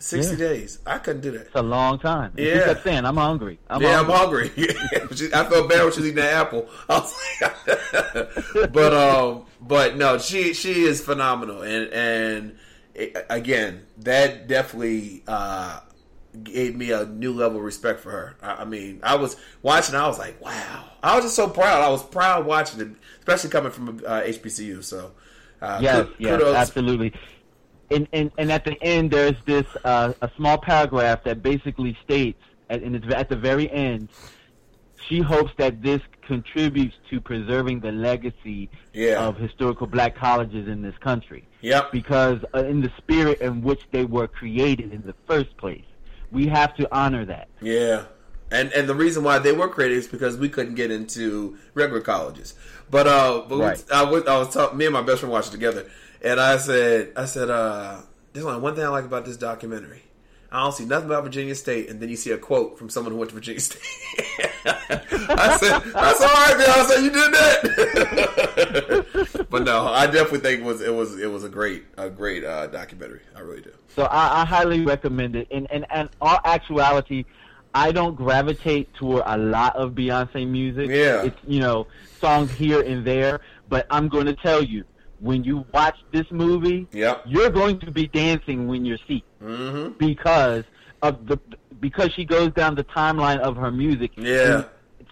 Sixty Yeah. days, I couldn't do that. It's a long time. And She Yeah. kept saying, I'm hungry. I'm yeah, hungry. I'm hungry. I felt bad when she was eating that apple. I was like, but um, but no, she she is phenomenal, and and it, again, that definitely uh gave me a new level of respect for her. I, I mean, I was watching, I was like, wow, I was just so proud. I was proud watching it, especially coming from uh, HBCU. So, uh, kud- yes, kudos. absolutely. And, and and at the end, there's this uh, a small paragraph that basically states, at, and it's at the very end, she hopes that this contributes to preserving the legacy Yeah. of historical black colleges in this country. Yep. Because uh, in the spirit in which they were created in the first place, we have to honor that. Yeah. And and the reason why they were created is because we couldn't get into regular colleges. But uh but we- I was I was talking me and my best friend watched it together and I said I said uh there's only one thing I like about this documentary. I don't see nothing about Virginia State, and then you see a quote from someone who went to Virginia State. I said, "That's all right, man." I said, "You did that." but no, I definitely think it was it was it was a great a great uh, documentary. I really do. So I, I highly recommend it. And and and all actuality, I don't gravitate toward a lot of Beyonce music. Yeah. it's you know songs here and there. But I'm going to tell you, when you watch this movie, Yep. you're going to be dancing when you're seat Mm-hmm. because of the because she goes down the timeline of her music. Yeah.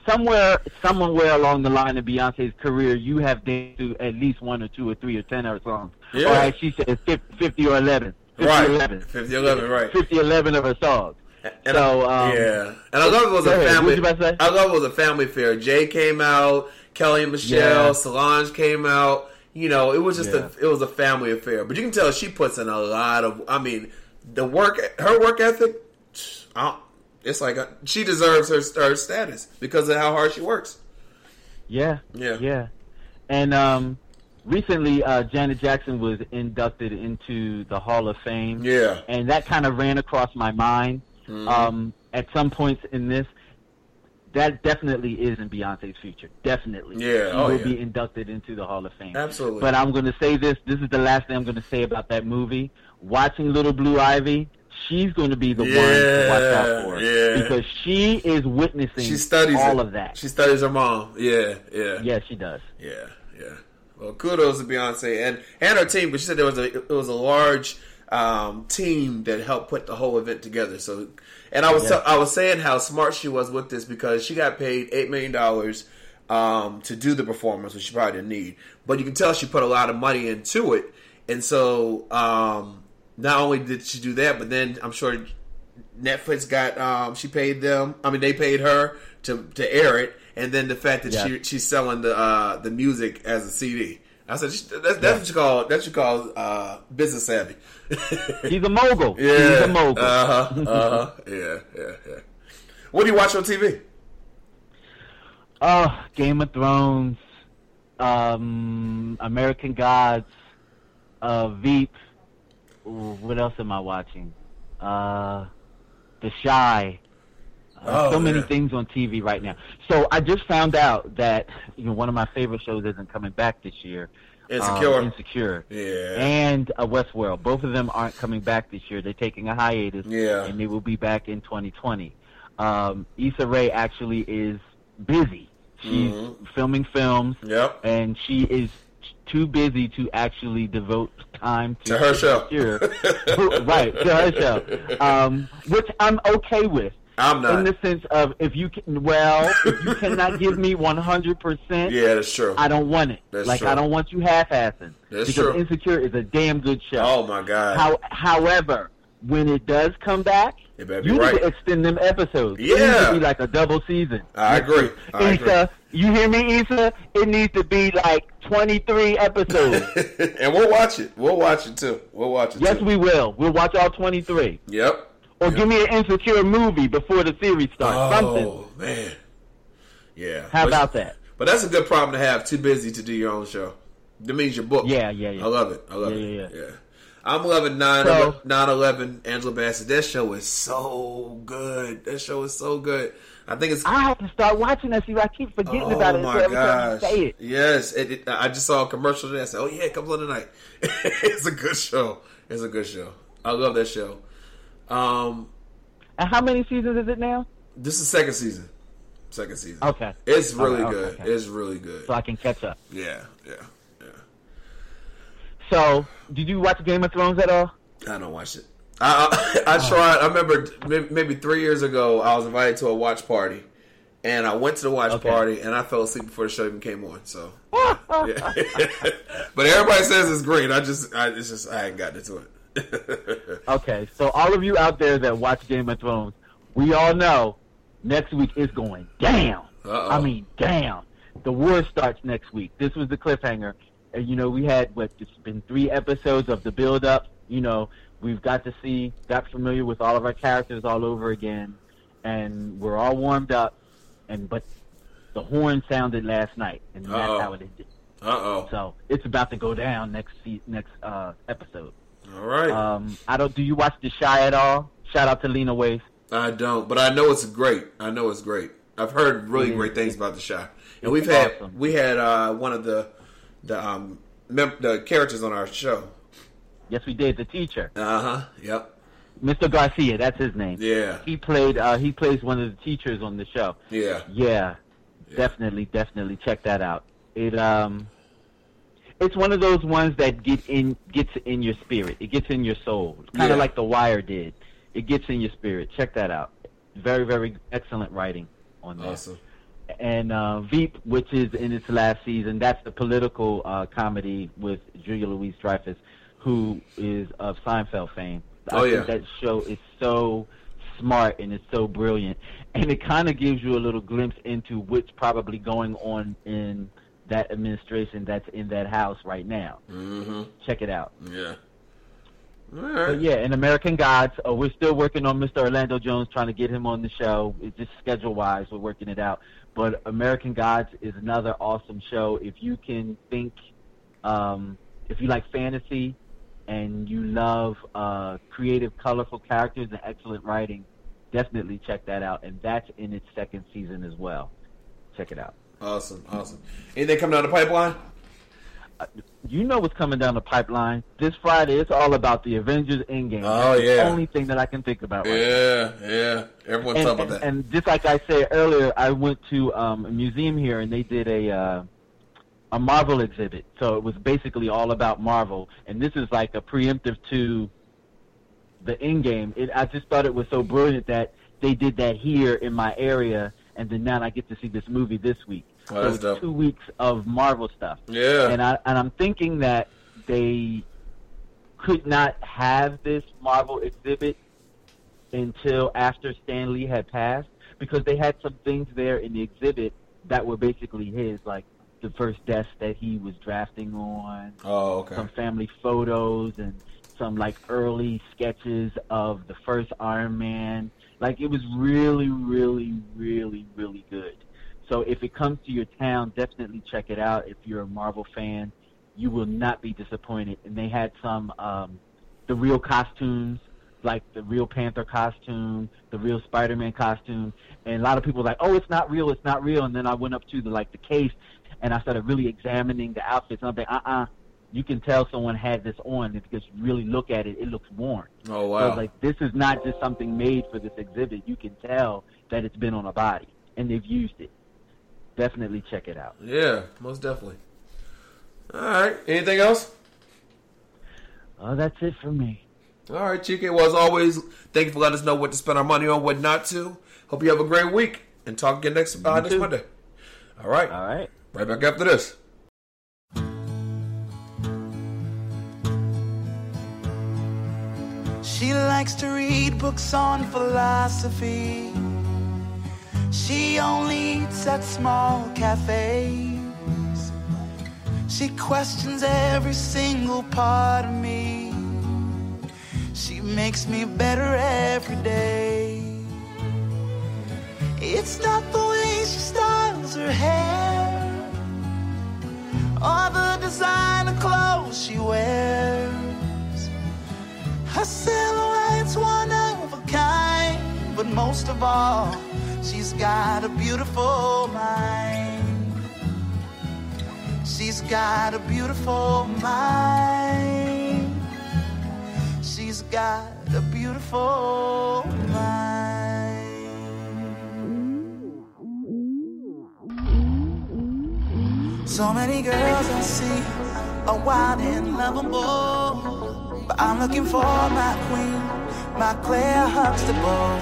Somewhere somewhere along the line of Beyonce's career, you have danced to at least one or two or three or ten of her songs. Yeah. Or as she says, 50, 50 or 11. 50 Right. 11. 50 11, right. 50 11 of her songs. And so, I, um, yeah, and I love it was a ahead. Family. you about to say? I love it was a family affair. Jay came out, Kelly and Michelle, Yeah. Solange came out. You know, it was just Yeah. a it was a family affair. But you can tell she puts in a lot of. I mean, the work, her work ethic. I it's like a, she deserves her her status because of how hard she works. Yeah. Yeah. Yeah. And um, recently, uh, Janet Jackson was inducted into the Hall of Fame. Yeah. And that kind of ran across my mind Mhm. um, at some points in this. That definitely is in Beyonce's future. Definitely. Yeah, She oh, will yeah. be inducted into the Hall of Fame. Absolutely. But I'm going to say this. This is the last thing I'm going to say about that movie. Watching Little Blue Ivy, she's going to be the one to watch out for. Yeah, yeah. Because she is witnessing She studies all it. of that. She studies her mom. Yeah, yeah. Yeah, she does. Yeah, yeah. Well, kudos to Beyonce and and her team. But she said there was a it was a large um, team that helped put the whole event together. So, and I was Yeah. I was saying how smart she was with this because she got paid eight million dollars um, to do the performance, which she probably didn't need. But you can tell she put a lot of money into it, and so um, not only did she do that, but then I'm sure Netflix got um, she paid them. I mean, they paid her to to air it, and then the fact that Yeah. she she's selling the uh, the music as a CD. I said that's, that's what you call that's what you call uh, business savvy. He's a mogul. Yeah, He's a mogul. Uh huh. Uh huh. yeah. Yeah. Yeah. What do you watch on TV? Oh, Game of Thrones, um, American Gods, uh, Veep. What else am I watching? Uh, The Chi. Oh, so many yeah. things on TV right now. So I just found out that you know one of my favorite shows isn't coming back this year. Insecure. Um, Insecure. Yeah. And uh, Westworld. Both of them aren't coming back this year. They're taking a hiatus. Yeah. And they will be back in 2020. Um, Issa Rae actually is busy. She's Mhm. filming films. Yep. And she is too busy to actually devote time to, To her show. Right, to her show. Um, which I'm okay with. I'm not. In the sense of if you can, well, if you cannot give me 100%, Yeah, that's true. I don't want it. That's like true. I don't want you half-assing. That's because true. Insecure is a damn good show. Oh my god. How, however, when it does come back, It you right. need to extend them episodes. It Yeah. needs to be like a double season. I agree. I Issa, you hear me, Issa? It needs to be like 23 episodes. and we'll watch it. We'll watch it too. We'll watch it yes, too. we will. We'll watch all 23. Yep. Or give me an Insecure movie before the series starts. Oh, Something. Oh man. Yeah. How But- about that? But that's a good problem to have. Too busy to do your own show. That means you're booked. Yeah, yeah, yeah. I love it. I love Yeah, it. yeah, yeah. yeah. I'm loving 9 So- 11 Angela Bassett. That show is so good. That show is so good. I think it's. I have to start watching that. See, I keep forgetting oh about it. Oh my so every time you gosh! say it. Yes, it, it- I just saw a commercial today. I said, "Oh yeah, it comes on tonight." it's a good show. It's a good show. I love that show. Um, And how many seasons is it now? this is second season. Second season. Okay. It's really Okay, good. okay. It's really good. So I can catch up. Yeah, yeah. Yeah. So, did you watch Game of Thrones at all? I don't watch it. I I, I tried. I remember maybe three years ago, I was invited to a watch party, and I went to the watch Okay. party, and I fell asleep before the show even came on. So, yeah. but everybody says it's great. I just, I it's just, I ain't gotten into it. Okay, so all of you out there that watch Game of Thrones, we all know next week is going down. Uh-oh. I mean, down. The war starts next week. This was the cliffhanger. And, you know, we had, what, it's been three episodes of the build up. You know, we've got to see, got familiar with all of our characters all over again. And we're all warmed up. And, but the horn sounded last night. And that's Uh-oh. how it ended. Uh oh. So it's about to go down next next uh, episode. All right. Um, I don't. Do you watch The Chi at all? Shout out to Lena Waithe. I don't, but I know it's great. I know it's great. I've heard really is. great things about the show, and we've had awesome. we had uh, one of the the um mem- the characters on our show. Yes, we did. The teacher, Uh huh. Yep. Mr. Garcia. That's his name. Yeah. He played. Uh, he plays one of the teachers on the show. Yeah. Yeah, definitely, definitely check that out. It um, it's one of those ones that get in gets in your spirit. It gets in your soul. Kind of Yeah. like The Wire did. It gets in your spirit. Check that out. Very, very excellent writing on that. Awesome. and uh, Veep, which is in its last season. That's the political uh, comedy with Julia Louise Dreyfus, who is of Seinfeld fame. I Oh, think yeah. that show is so smart and it's so brilliant, and it kind of gives you a little glimpse into what's probably going on in that administration that's in that house right now. Mm-hmm. Check it out. Yeah. All But yeah, and American Gods, uh, we're still working on Mr. Orlando Jones, trying to get him on the show. It's just schedule wise, we're working it out. But American Gods is another awesome show. If you can think, um, if you like fantasy and you love uh, creative, colorful characters and excellent writing, definitely check that out. And that's in its second season as well. Check it out. Awesome, awesome. Anything coming down the pipeline? You know what's coming down the pipeline this Friday. It's all about the Avengers Endgame. Oh, That's yeah. the only thing that I can think about. Right Yeah, yeah. Everyone's and, talking about that. And just like I said earlier, I went to um, a museum here, and they did a uh, a Marvel exhibit. So it was basically all about Marvel, and this is like a preemptive to the end game. It, I just thought it was so brilliant that they did that here in my area, and then now I get to see this movie this week. Oh, so that's it's dope. two weeks of Marvel stuff. Yeah. and I and I'm thinking that they could not have this Marvel exhibit until after Stan Lee had passed because they had some things there in the exhibit that were basically his, like the first desk that he was drafting on, Oh, okay. some family photos, and some like early sketches of the first Iron Man. Like it was really, really, really, really good. So if it comes to your town, definitely check it out. If you're a Marvel fan, you will not be disappointed. And they had some um, the real costumes, like the real Panther costume, the real Spider-Man costume, and a lot of people were like, "Oh, it's not real, it's not real." And then I went up to the like the case, and I started really examining the outfits. And I'm like, "Uh-uh." You can tell someone had this on because you really look at it; it looks worn. Oh wow. it's like this is not just something made for this exhibit. You can tell that it's been on a body and they've used it. Definitely check it out. yeah, most definitely. All right. Anything else? Oh, that's it for me. All right, Chica. Well, as always, thank you for letting us know what to spend our money on, what not to. Hope you have a great week, and talk again next uh, next. Monday. All right. All right. Right back after this. She likes to read books on philosophy. She only eats at small cafes. She questions every single part of me. She makes me better every day. It's not the way she styles her hair or the designer clothes she wears. Her silhouette's one of a kind, but most of all, she's got a beautiful mind. She's got a beautiful mind. She's got a beautiful mind. So many girls I see are wild and lovable. But I'm looking for my queen, my Claire Huxtable.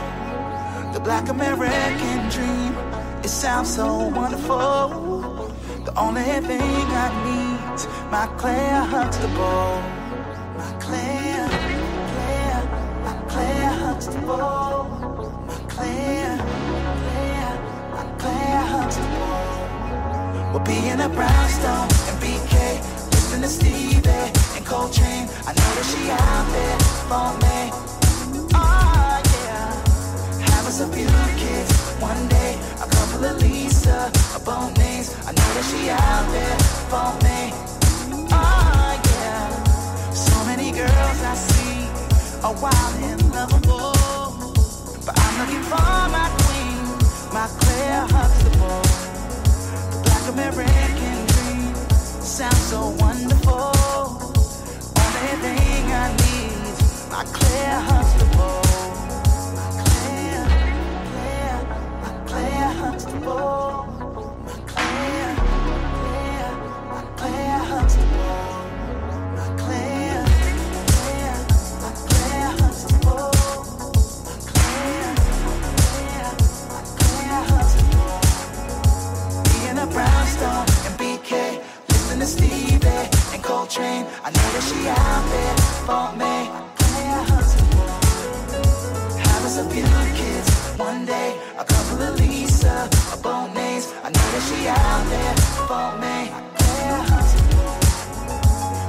The black American dream, it sounds so wonderful. The only thing I need, my Claire Huxtable. My Claire, Claire, my Claire Huxtable. My Claire, Claire, my Claire Huxtable. We'll be in a brownstone and BK, to Stevie and Coltrane. I know that she out there for me. Oh yeah, have us a few kids one day. A couple of Lisa, a Bonets. I know that she out there for me. Oh yeah, so many girls I see are wild and lovable, but I'm looking for my queen, my Claire Huxtable. The black American sounds so wonderful. Only thing I need, my Claire Huxtable. My Claire, Claire, my Huxtable. And Coltrane. I know that she out there for me. Us a few kids one day, a couple of Lisa, a Bonets. I know that she out there for me.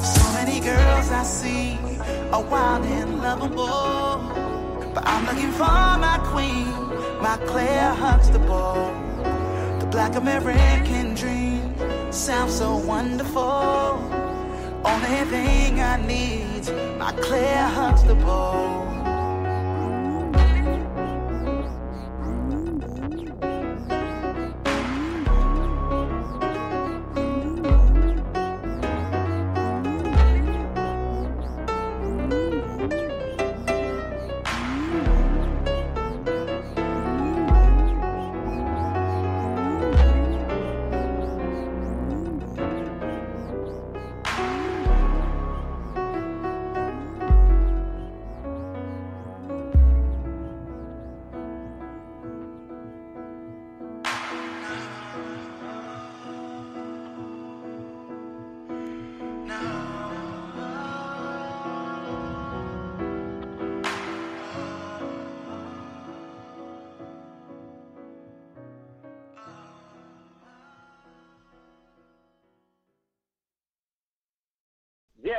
So many girls I see are wild and lovable. But I'm looking for my queen, my Claire Huxtable. The black American dream sounds so wonderful. Only thing I need, my Claire Huxtable.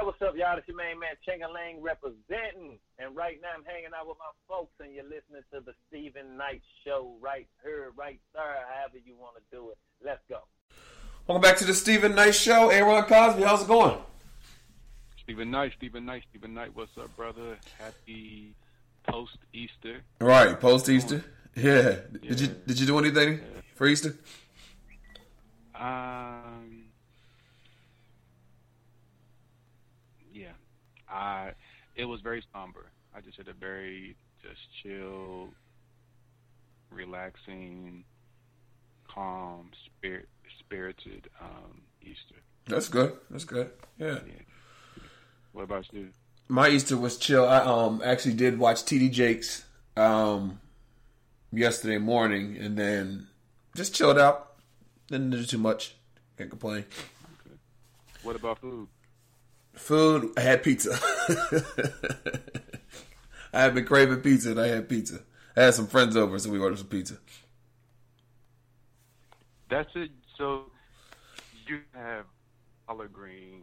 What's up, y'all? It's your main man, Chingaling, representing. And right now I'm hanging out with my folks, and you're listening to the Steven Knight Show right here, right there, however you want to do it. Let's go. Welcome back to the Steven Knight Show. Aaron Cosby, how's it going? Steven Knight, Steven Knight, Steven Knight. What's up, brother? Happy post Easter. Right, post Easter. Yeah. Did you did you do anything for Easter? Um. Yeah, I. It was very somber. I just had a very just chill, relaxing, calm, spirit spirited um, Easter. That's good. That's good. Yeah. What about you? My Easter was chill. I um actually did watch TD Jakes um yesterday morning and then just chilled out. Didn't do too much. Can't complain. What about food? Food, I had pizza. I have been craving pizza and I had pizza. I had some friends over, so we ordered some pizza. That's it. So you have collard greens,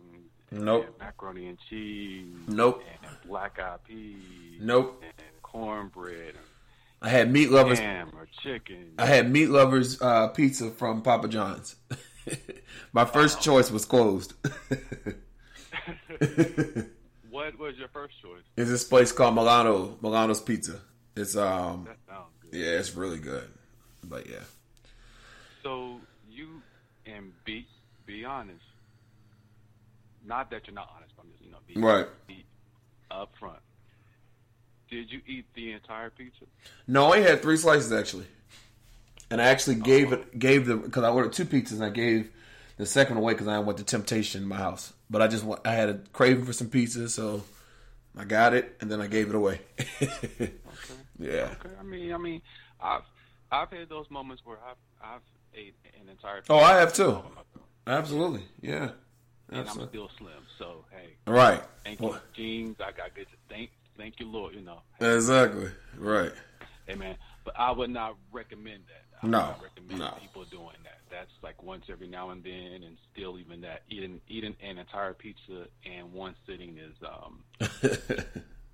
Nope. and macaroni and cheese, Nope. and black eyed peas, Nope. and cornbread, I had meat lovers. ham or chicken. I had meat lovers uh, pizza from Papa John's. My first choice was closed. what was your first choice? Is this place called Milano Milano's Pizza. It's um That sounds good. yeah, it's really good. But yeah. So you and be be honest. Not that you're not honest, but I'm just you know be, Right. be up front. Did you eat the entire pizza? No, I had three slices actually, and I actually gave it gave them because I ordered two pizzas and I gave the second away because I went to Temptation in my house. But I just want I had a craving for some pizza, so I got it and then I gave it away. Yeah. Okay. I mean, I mean, I've I've had those moments where I've I've ate an entire. Oh, I have too. Absolutely. Yeah. And I'm still slim, so hey. Right. Thank you, Well- jeans. I got good. Thank, thank you, Lord. You know. Exactly. Right. Hey man, but I would not recommend that. I No, recommend no. people doing that. That's like once every now and then, and still even that eating eating an entire pizza in one sitting is um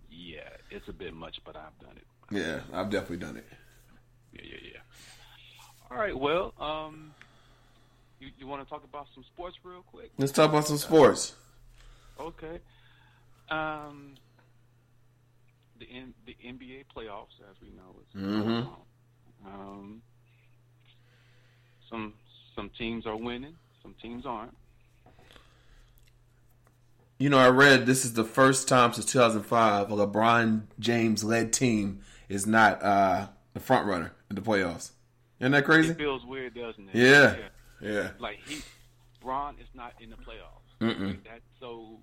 yeah, it's a bit much, but I've done it. Yeah, I've definitely done it. Yeah, yeah, yeah. All right, well, um, you you want to talk about some sports real quick? Let's talk about some sports. Okay. Um, the N- the NBA playoffs, as we know, is Mhm. going on. Um, some some teams are winning, some teams aren't. You know, I read this is the first time since 2005 a LeBron James led team is not uh, the front runner in the playoffs. Isn't that crazy? It feels weird, doesn't it? Yeah. Yeah. Like he, Bron is not in the playoffs. Mm-mm. Like that so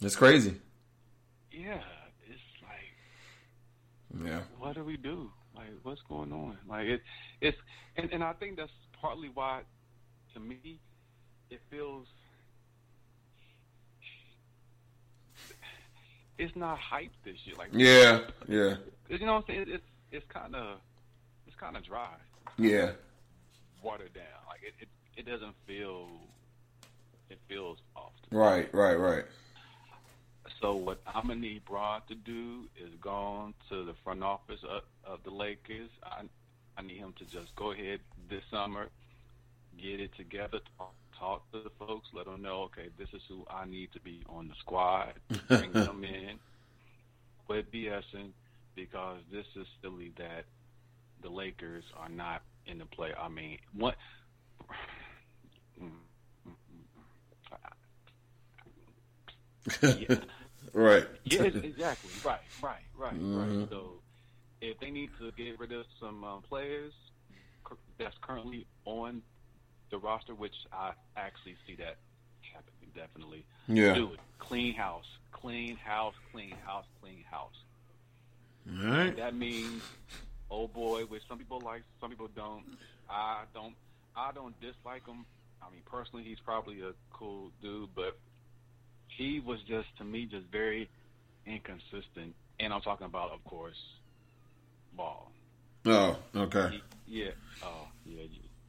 It's crazy. yeah, it's like Yeah. what do we do? Like, what's going on? Like, it, it's, and, and I think that's partly why, to me, it feels, it's not hype this year. Like, Yeah. Yeah. you know what I'm saying? It's, it's kind of, it's kind of dry, Yeah. watered down. Like, it, it, it doesn't feel, it feels off. Right. Right. Right. So what I'm gonna need Bron to do is go on to the front office of, of the Lakers. I I need him to just go ahead this summer, get it together, talk, talk to the folks, let them know, okay, this is who I need to be on the squad. Bring them in, quit BSing, because this is silly that the Lakers are not in the play. I mean, what? Mm, mm, mm, yeah. Right. Yeah, exactly. Right, right, right, Mhm. right. So if they need to get rid of some um, players that's currently on the roster, which I actually see that happening definitely. Yeah. Do it. Clean house. Clean house, clean house, clean house. All right. That means oh boy, which some people like, some people don't. I don't I don't dislike him. I mean personally he's probably a cool dude, but he was just to me just very inconsistent. And I'm talking about of course ball. Oh. Okay. Yeah. Oh, yeah.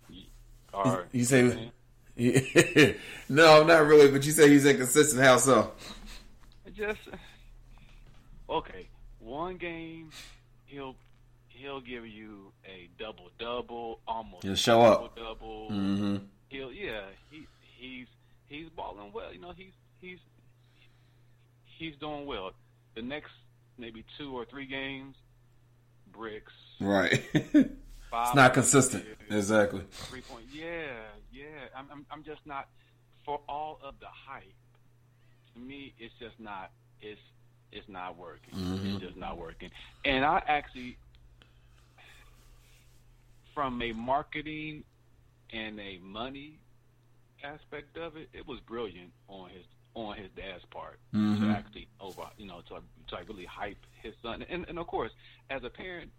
You, you, You say no, not really. But you say he's inconsistent. How so? Just okay. One game, he'll he'll give you a double double, almost He'll show up. double. Mhm. He'll yeah. He he's he's balling well. You know he's he's he's doing well. The next maybe two or three games, bricks. Right. It's not consistent. Exactly. Three point. Yeah, yeah. I'm, I'm I'm just not for all of the hype. To me, it's just not. It's it's not working. Mhm. It's just not working. And I actually, from a marketing and a money aspect of it, it was brilliant on his on his dad's part Mhm. to actually over you know to to like really hype his son. And and of course, as a parent,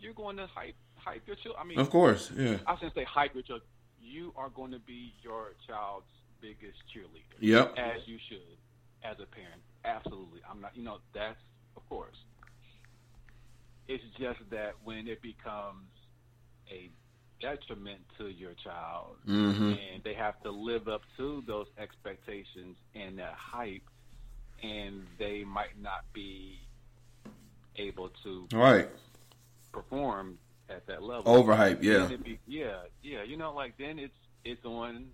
you're going to hype hype your child. I mean, Of course, yeah. I shouldn't say hype your child. You are going to be your child's biggest cheerleader. Yep. As you should, as a parent. Absolutely. I'm not. You know, that's of course. It's just that when it becomes a detriment to your child, Mhm. and they have to live up to those expectations and that hype, and they might not be able to Right. perform at that level. Overhype, yeah. Be- yeah, yeah. You know, like then it's it's on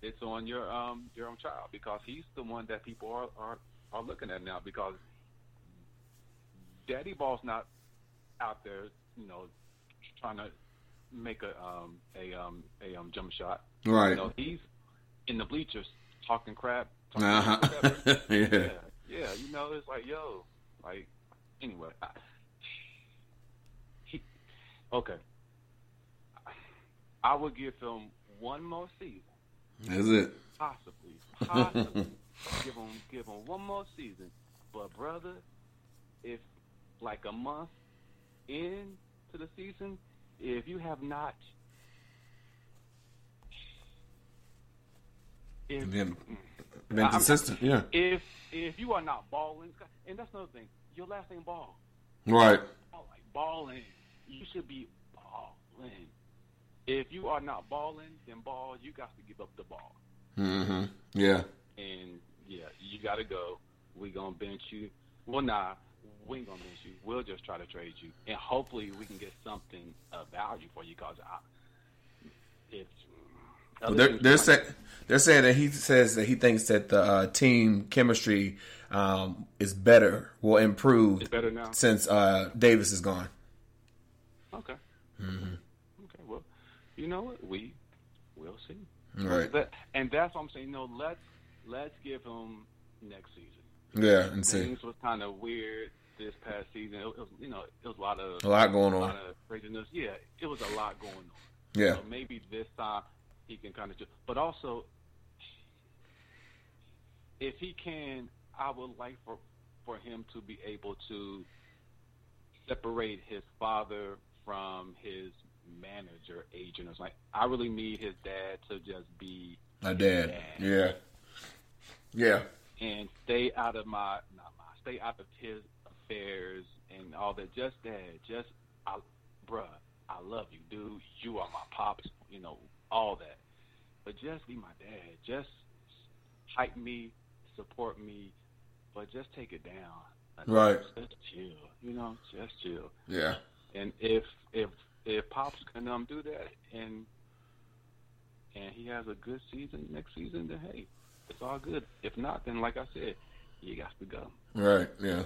it's on your um your own child because he's the one that people are are, are looking at now because Daddy Ball's not out there, you know, trying to make a um a um a um jump shot. Right. You know, he's in the bleachers talking crap. Talking Uh-huh. crap. Yeah. yeah, yeah. You know, it's like yo, like anyway. I, he, okay. I would give him one more season, That's it. possibly, possibly. give him, give him one more season. But brother, if like a month into the season, if you have not, if Been, been consistent, yeah. If if you are not balling, and that's another thing, your last name ball. Right. Like balling, you should be balling. If you are not balling, then ball, you got to give up the ball. Mm hmm Yeah. And yeah, you got to go. We gonna bench you. Well, nah, we ain't gonna bench you. We'll just try to trade you, and hopefully we can get something of value for you. Cause I, it's Well, they're they're, say, they're saying that he says that he thinks that the uh, team chemistry um, is better, will improve It's better now? since uh, Davis is gone. okay. hmm Okay, well, you know what? We will see. Right. That, and that's what I'm saying. You know, let's let's give him next season. Yeah, and see. Things was kind of weird this past season. It, was, you know, it was a lot of A lot going a on. lot of craziness. Yeah, it was a lot going on. Yeah. So maybe this time he can kind of just. But also, if he can, I would like for for him to be able to separate his father from his manager, agent. It's like I really need his dad to just be My dad. Yeah. Yeah. And stay out of my not my stay out of his affairs and all that. Just dad, just I, bruh, I love you, dude. You are my pops. You know all that, but just be my dad. Just hype me, support me, but just take it down. Right. Just chill. You know, just chill. Yeah. And if if if pops can um do that and and he has a good season next season, then hey, it's all good. If not, then like I said, you got to go. Right. Yeah.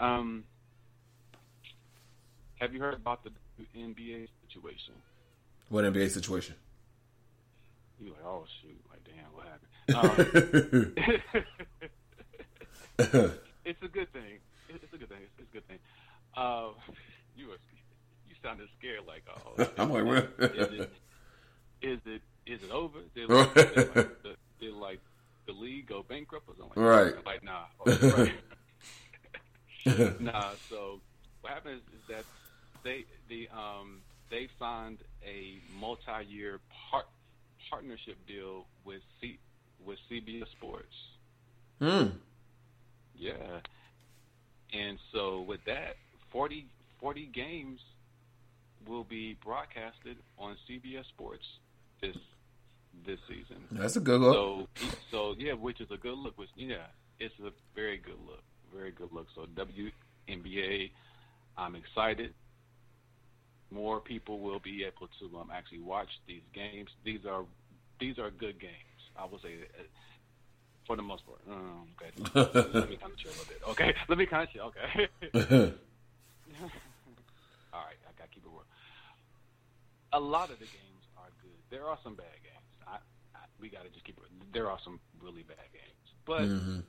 Um, have you heard about the NBA situation? What NBA situation? You like, oh shoot, like damn, what happened? Um, it's a good thing. It's a good thing. It's, a good thing. Uh, you were, you sounded scared, like oh. I'm like, what? Is it, is it is it over? Did like, did like, the, did like the league go bankrupt or something? Like Right. That? Like nah. Oh, right. nah. So what happens is that they the um they signed a multi-year part partnership deal with C with CBS Sports. Hmm. Yeah. And so with that, 40, 40 games will be broadcasted on CBS Sports this this season. That's a good look. So, so yeah, which is a good look. Which yeah, it's a very good look. Very good look. So WNBA, I'm excited. More people will be able to um, actually watch these games. These are these are good games. I will say that, uh, for the most part. Um, okay, let me kind of chill a little bit. Okay, let me kind of chill. Okay. All right, I gotta keep it real. A lot of the games. There are some bad games. I, I we gotta just keep it. There are some really bad games, but Mhm.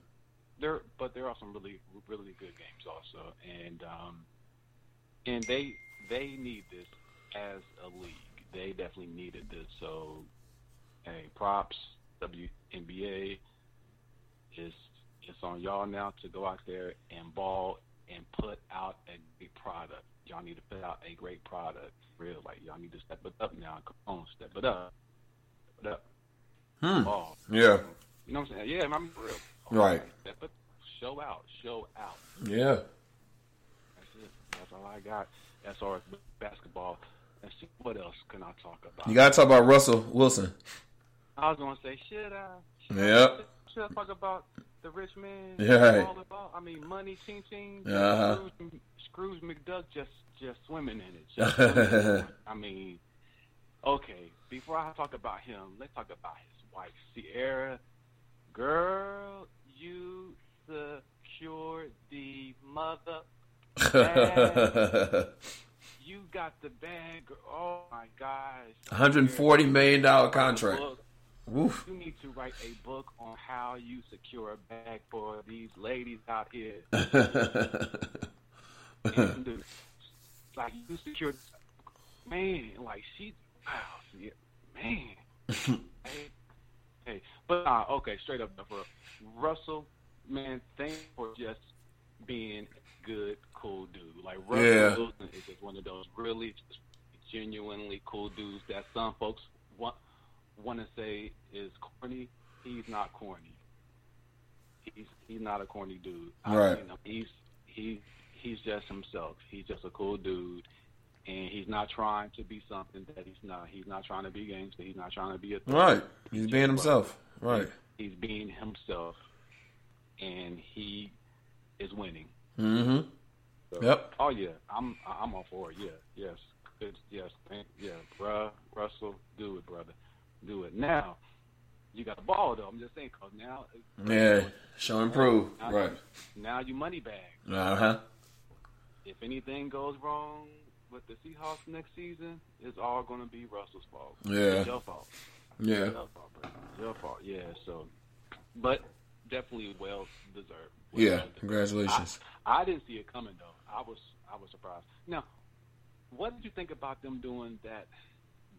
there but there are some really really good games also, and um, and they they need this as a league. They definitely needed this. So, hey, props WNBA is it's on y'all now to go out there and ball and put out a great product. Y'all need to put out a great product. Real like y'all need to step it up now. Come on, step it up. Step it up. Hmm. Ball. Yeah. You know what I'm saying? Yeah, I'm real. Right. Step it. Show out. Show out. Yeah. That's it. That's all I got as far as basketball. Let's see what else can I talk about. You gotta talk about Russell Wilson. I was gonna say, should I? Should Yep. I, should I talk about the rich man? Yeah, right. All about, I mean, money, ching ching. Uh-huh. Scrooge, McDuck just just swimming in it. Just swimming in it. I mean, okay. Before I talk about him, let's talk about his wife, Ciara. Girl, you secured the mother. bag. you got the bag. Oh my gosh. 140 million dollar contract. Woof. You need to write a book on how you secure a bag for these ladies out here. And like you secured, man. Like she, yeah, man. hey, hey, but uh, okay, straight up for Russell, man. Thank you for just being a good, cool dude. Like Russell Yeah. Wilson is just one of those really genuinely cool dudes that some folks want want to say is corny. He's not corny. He's he's not a corny dude. I Right. mean, he's he he's just himself. He's just a cool dude, and he's not trying to be something that he's not. He's not trying to be gangster. He's not trying to be a thug. Right. He's being himself. Right. He's being himself, and he is winning. Mm-hmm. So, Yep. Oh yeah, I'm I'm all for it. Yeah, yes, good, yes, thank, yeah, bruh, Russell, do it, brother, do it. Now, you got the ball though. I'm just saying, cause now, Yeah. Show and prove. Right. Now you money bag. Uh huh. If anything goes wrong with the Seahawks next season, it's all gonna be Russell's fault. Yeah. It's your fault. Yeah. It's your fault, bro. It's your fault. Yeah. So, but definitely well deserved. Well Yeah. deserved. Congratulations. I, I didn't see it coming though. I was I was surprised. Now, what did you think about them doing that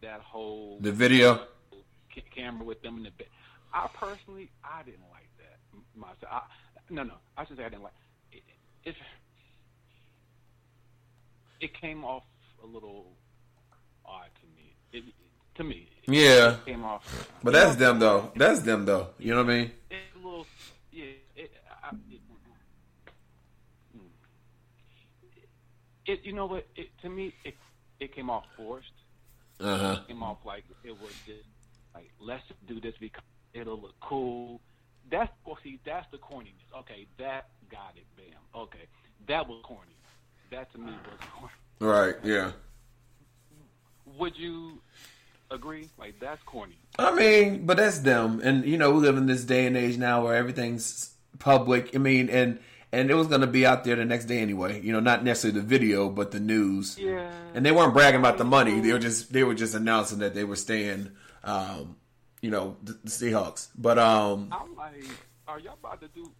that whole The video? camera with them in the bed? I personally I didn't like that myself. I, no, no, I should say I didn't like it. It, it came off a little odd to me. It, to me, it Yeah. came off. But that's them though. That's them though. You know what I mean? It's a little, yeah. It, I, it, mm. it, you know what? It, to me, it it came off forced. Uh-huh. It came off like it was just like let's do this because it'll look cool. That's well, see, that's the corniness. Okay, that got it. Bam. Okay, that was corny. That to me was corny. Right. Yeah. Would you agree? Like that's corny. I mean, but that's them. And you know, we live in this day and age now where everything's public. I mean, and and it was going to be out there the next day anyway. You know, not necessarily the video, but the news. Yeah. And they weren't bragging about the money. They were just they were just announcing that they were staying. Um, you know, the, the Seahawks. But um, I'm like, are y'all about to do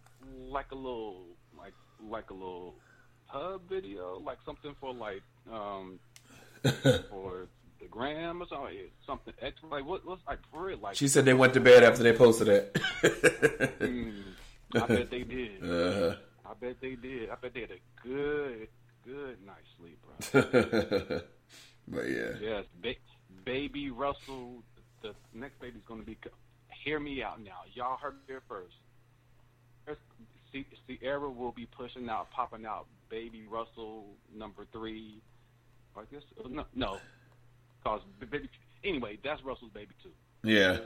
like a little, like, like a little hub video, like something for like, um, for the gram or something, something extra? Like, what, what's like for real? Like, she said they went to bed after they posted it. Mm, I bet they did. Uh-huh. I bet they did. I bet they had a good, good night's sleep, bro. but yeah. Yes, ba- baby Russell. The next baby's going to be. Hear me out now. Y'all heard it first. There's- Ciara will be pushing out, popping out baby Russell number three. I guess uh, no, no, cause baby. Anyway, that's Russell's baby too. Yeah.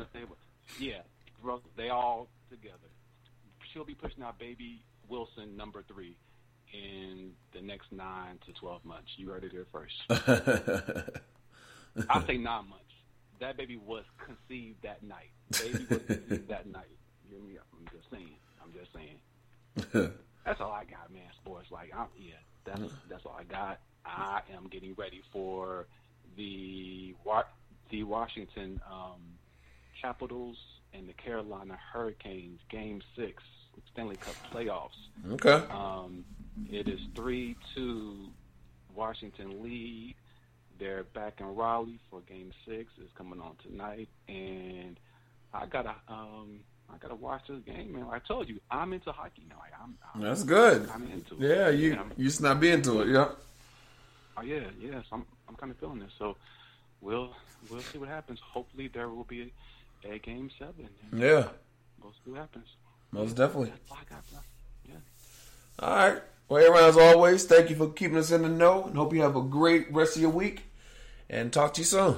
Yeah, bro, they all together. She'll be pushing out baby Wilson number three in the next nine to twelve months. You heard it here first. I say nine months. That baby was conceived that night. Baby was conceived that night. You hear me? I'm just saying. I'm just saying. That's all I got, man. Sports, like, I'm, yeah, that's that's all I got. I am getting ready for the the Washington um, Capitals and the Carolina Hurricanes Game Six Stanley Cup playoffs. Okay. Um, it is three two Washington lead. They're back in Raleigh for Game Six. It's coming on tonight, and I got a um I gotta watch this game, man. Like I told you, I'm into hockey now. Like, I'm, I'm That's good. I'm into it. Yeah, you you just not be into it. Yeah. Oh yeah, yes, I'm I'm kind of feeling this. So we'll we'll see what happens. Hopefully there will be a, a game seven. Yeah. We'll see what happens. Most definitely. That's all I got, bro. Yeah. All right. Well, everyone, as always, thank you for keeping us in the know, and hope you have a great rest of your week. And talk to you soon.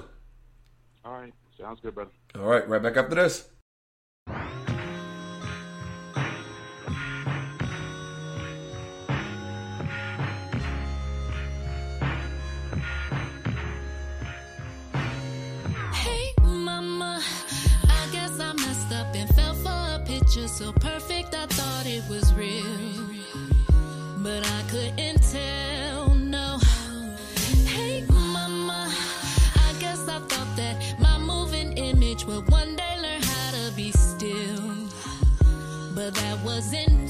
All right. Sounds good, brother. All right, right back after this. It was real. But I couldn't tell, no. Hey, mama, I guess I thought that my moving image would one day learn how to be still. But that wasn't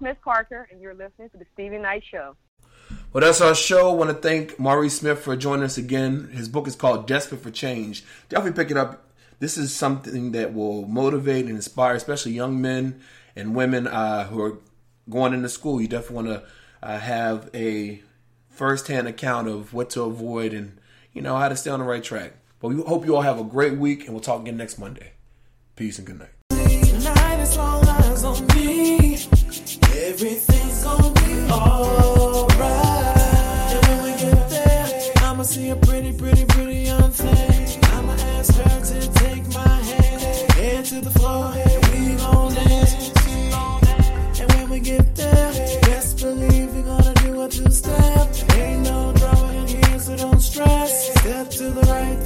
is Miss Parker, and you're listening to the Steven Knight Show. Well, that's our show. I want to thank Maurice Smith for joining us again. His book is called Desperate for Change. Definitely pick it up. This is something that will motivate and inspire, especially young men and women uh, who are going into school. You definitely want to uh, have a firsthand account of what to avoid and you know how to stay on the right track. But we hope you all have a great week, and we'll talk again next Monday. Peace and good night. Night is long Everything's gonna be alright. And when we get there, I'ma see a pretty, pretty, pretty young thing. I'ma ask her to take my hand, to the floor, and we gon' dance. And when we get there, best believe we're gonna do a two step. Ain't no drawing here, so don't stress. Step to the right.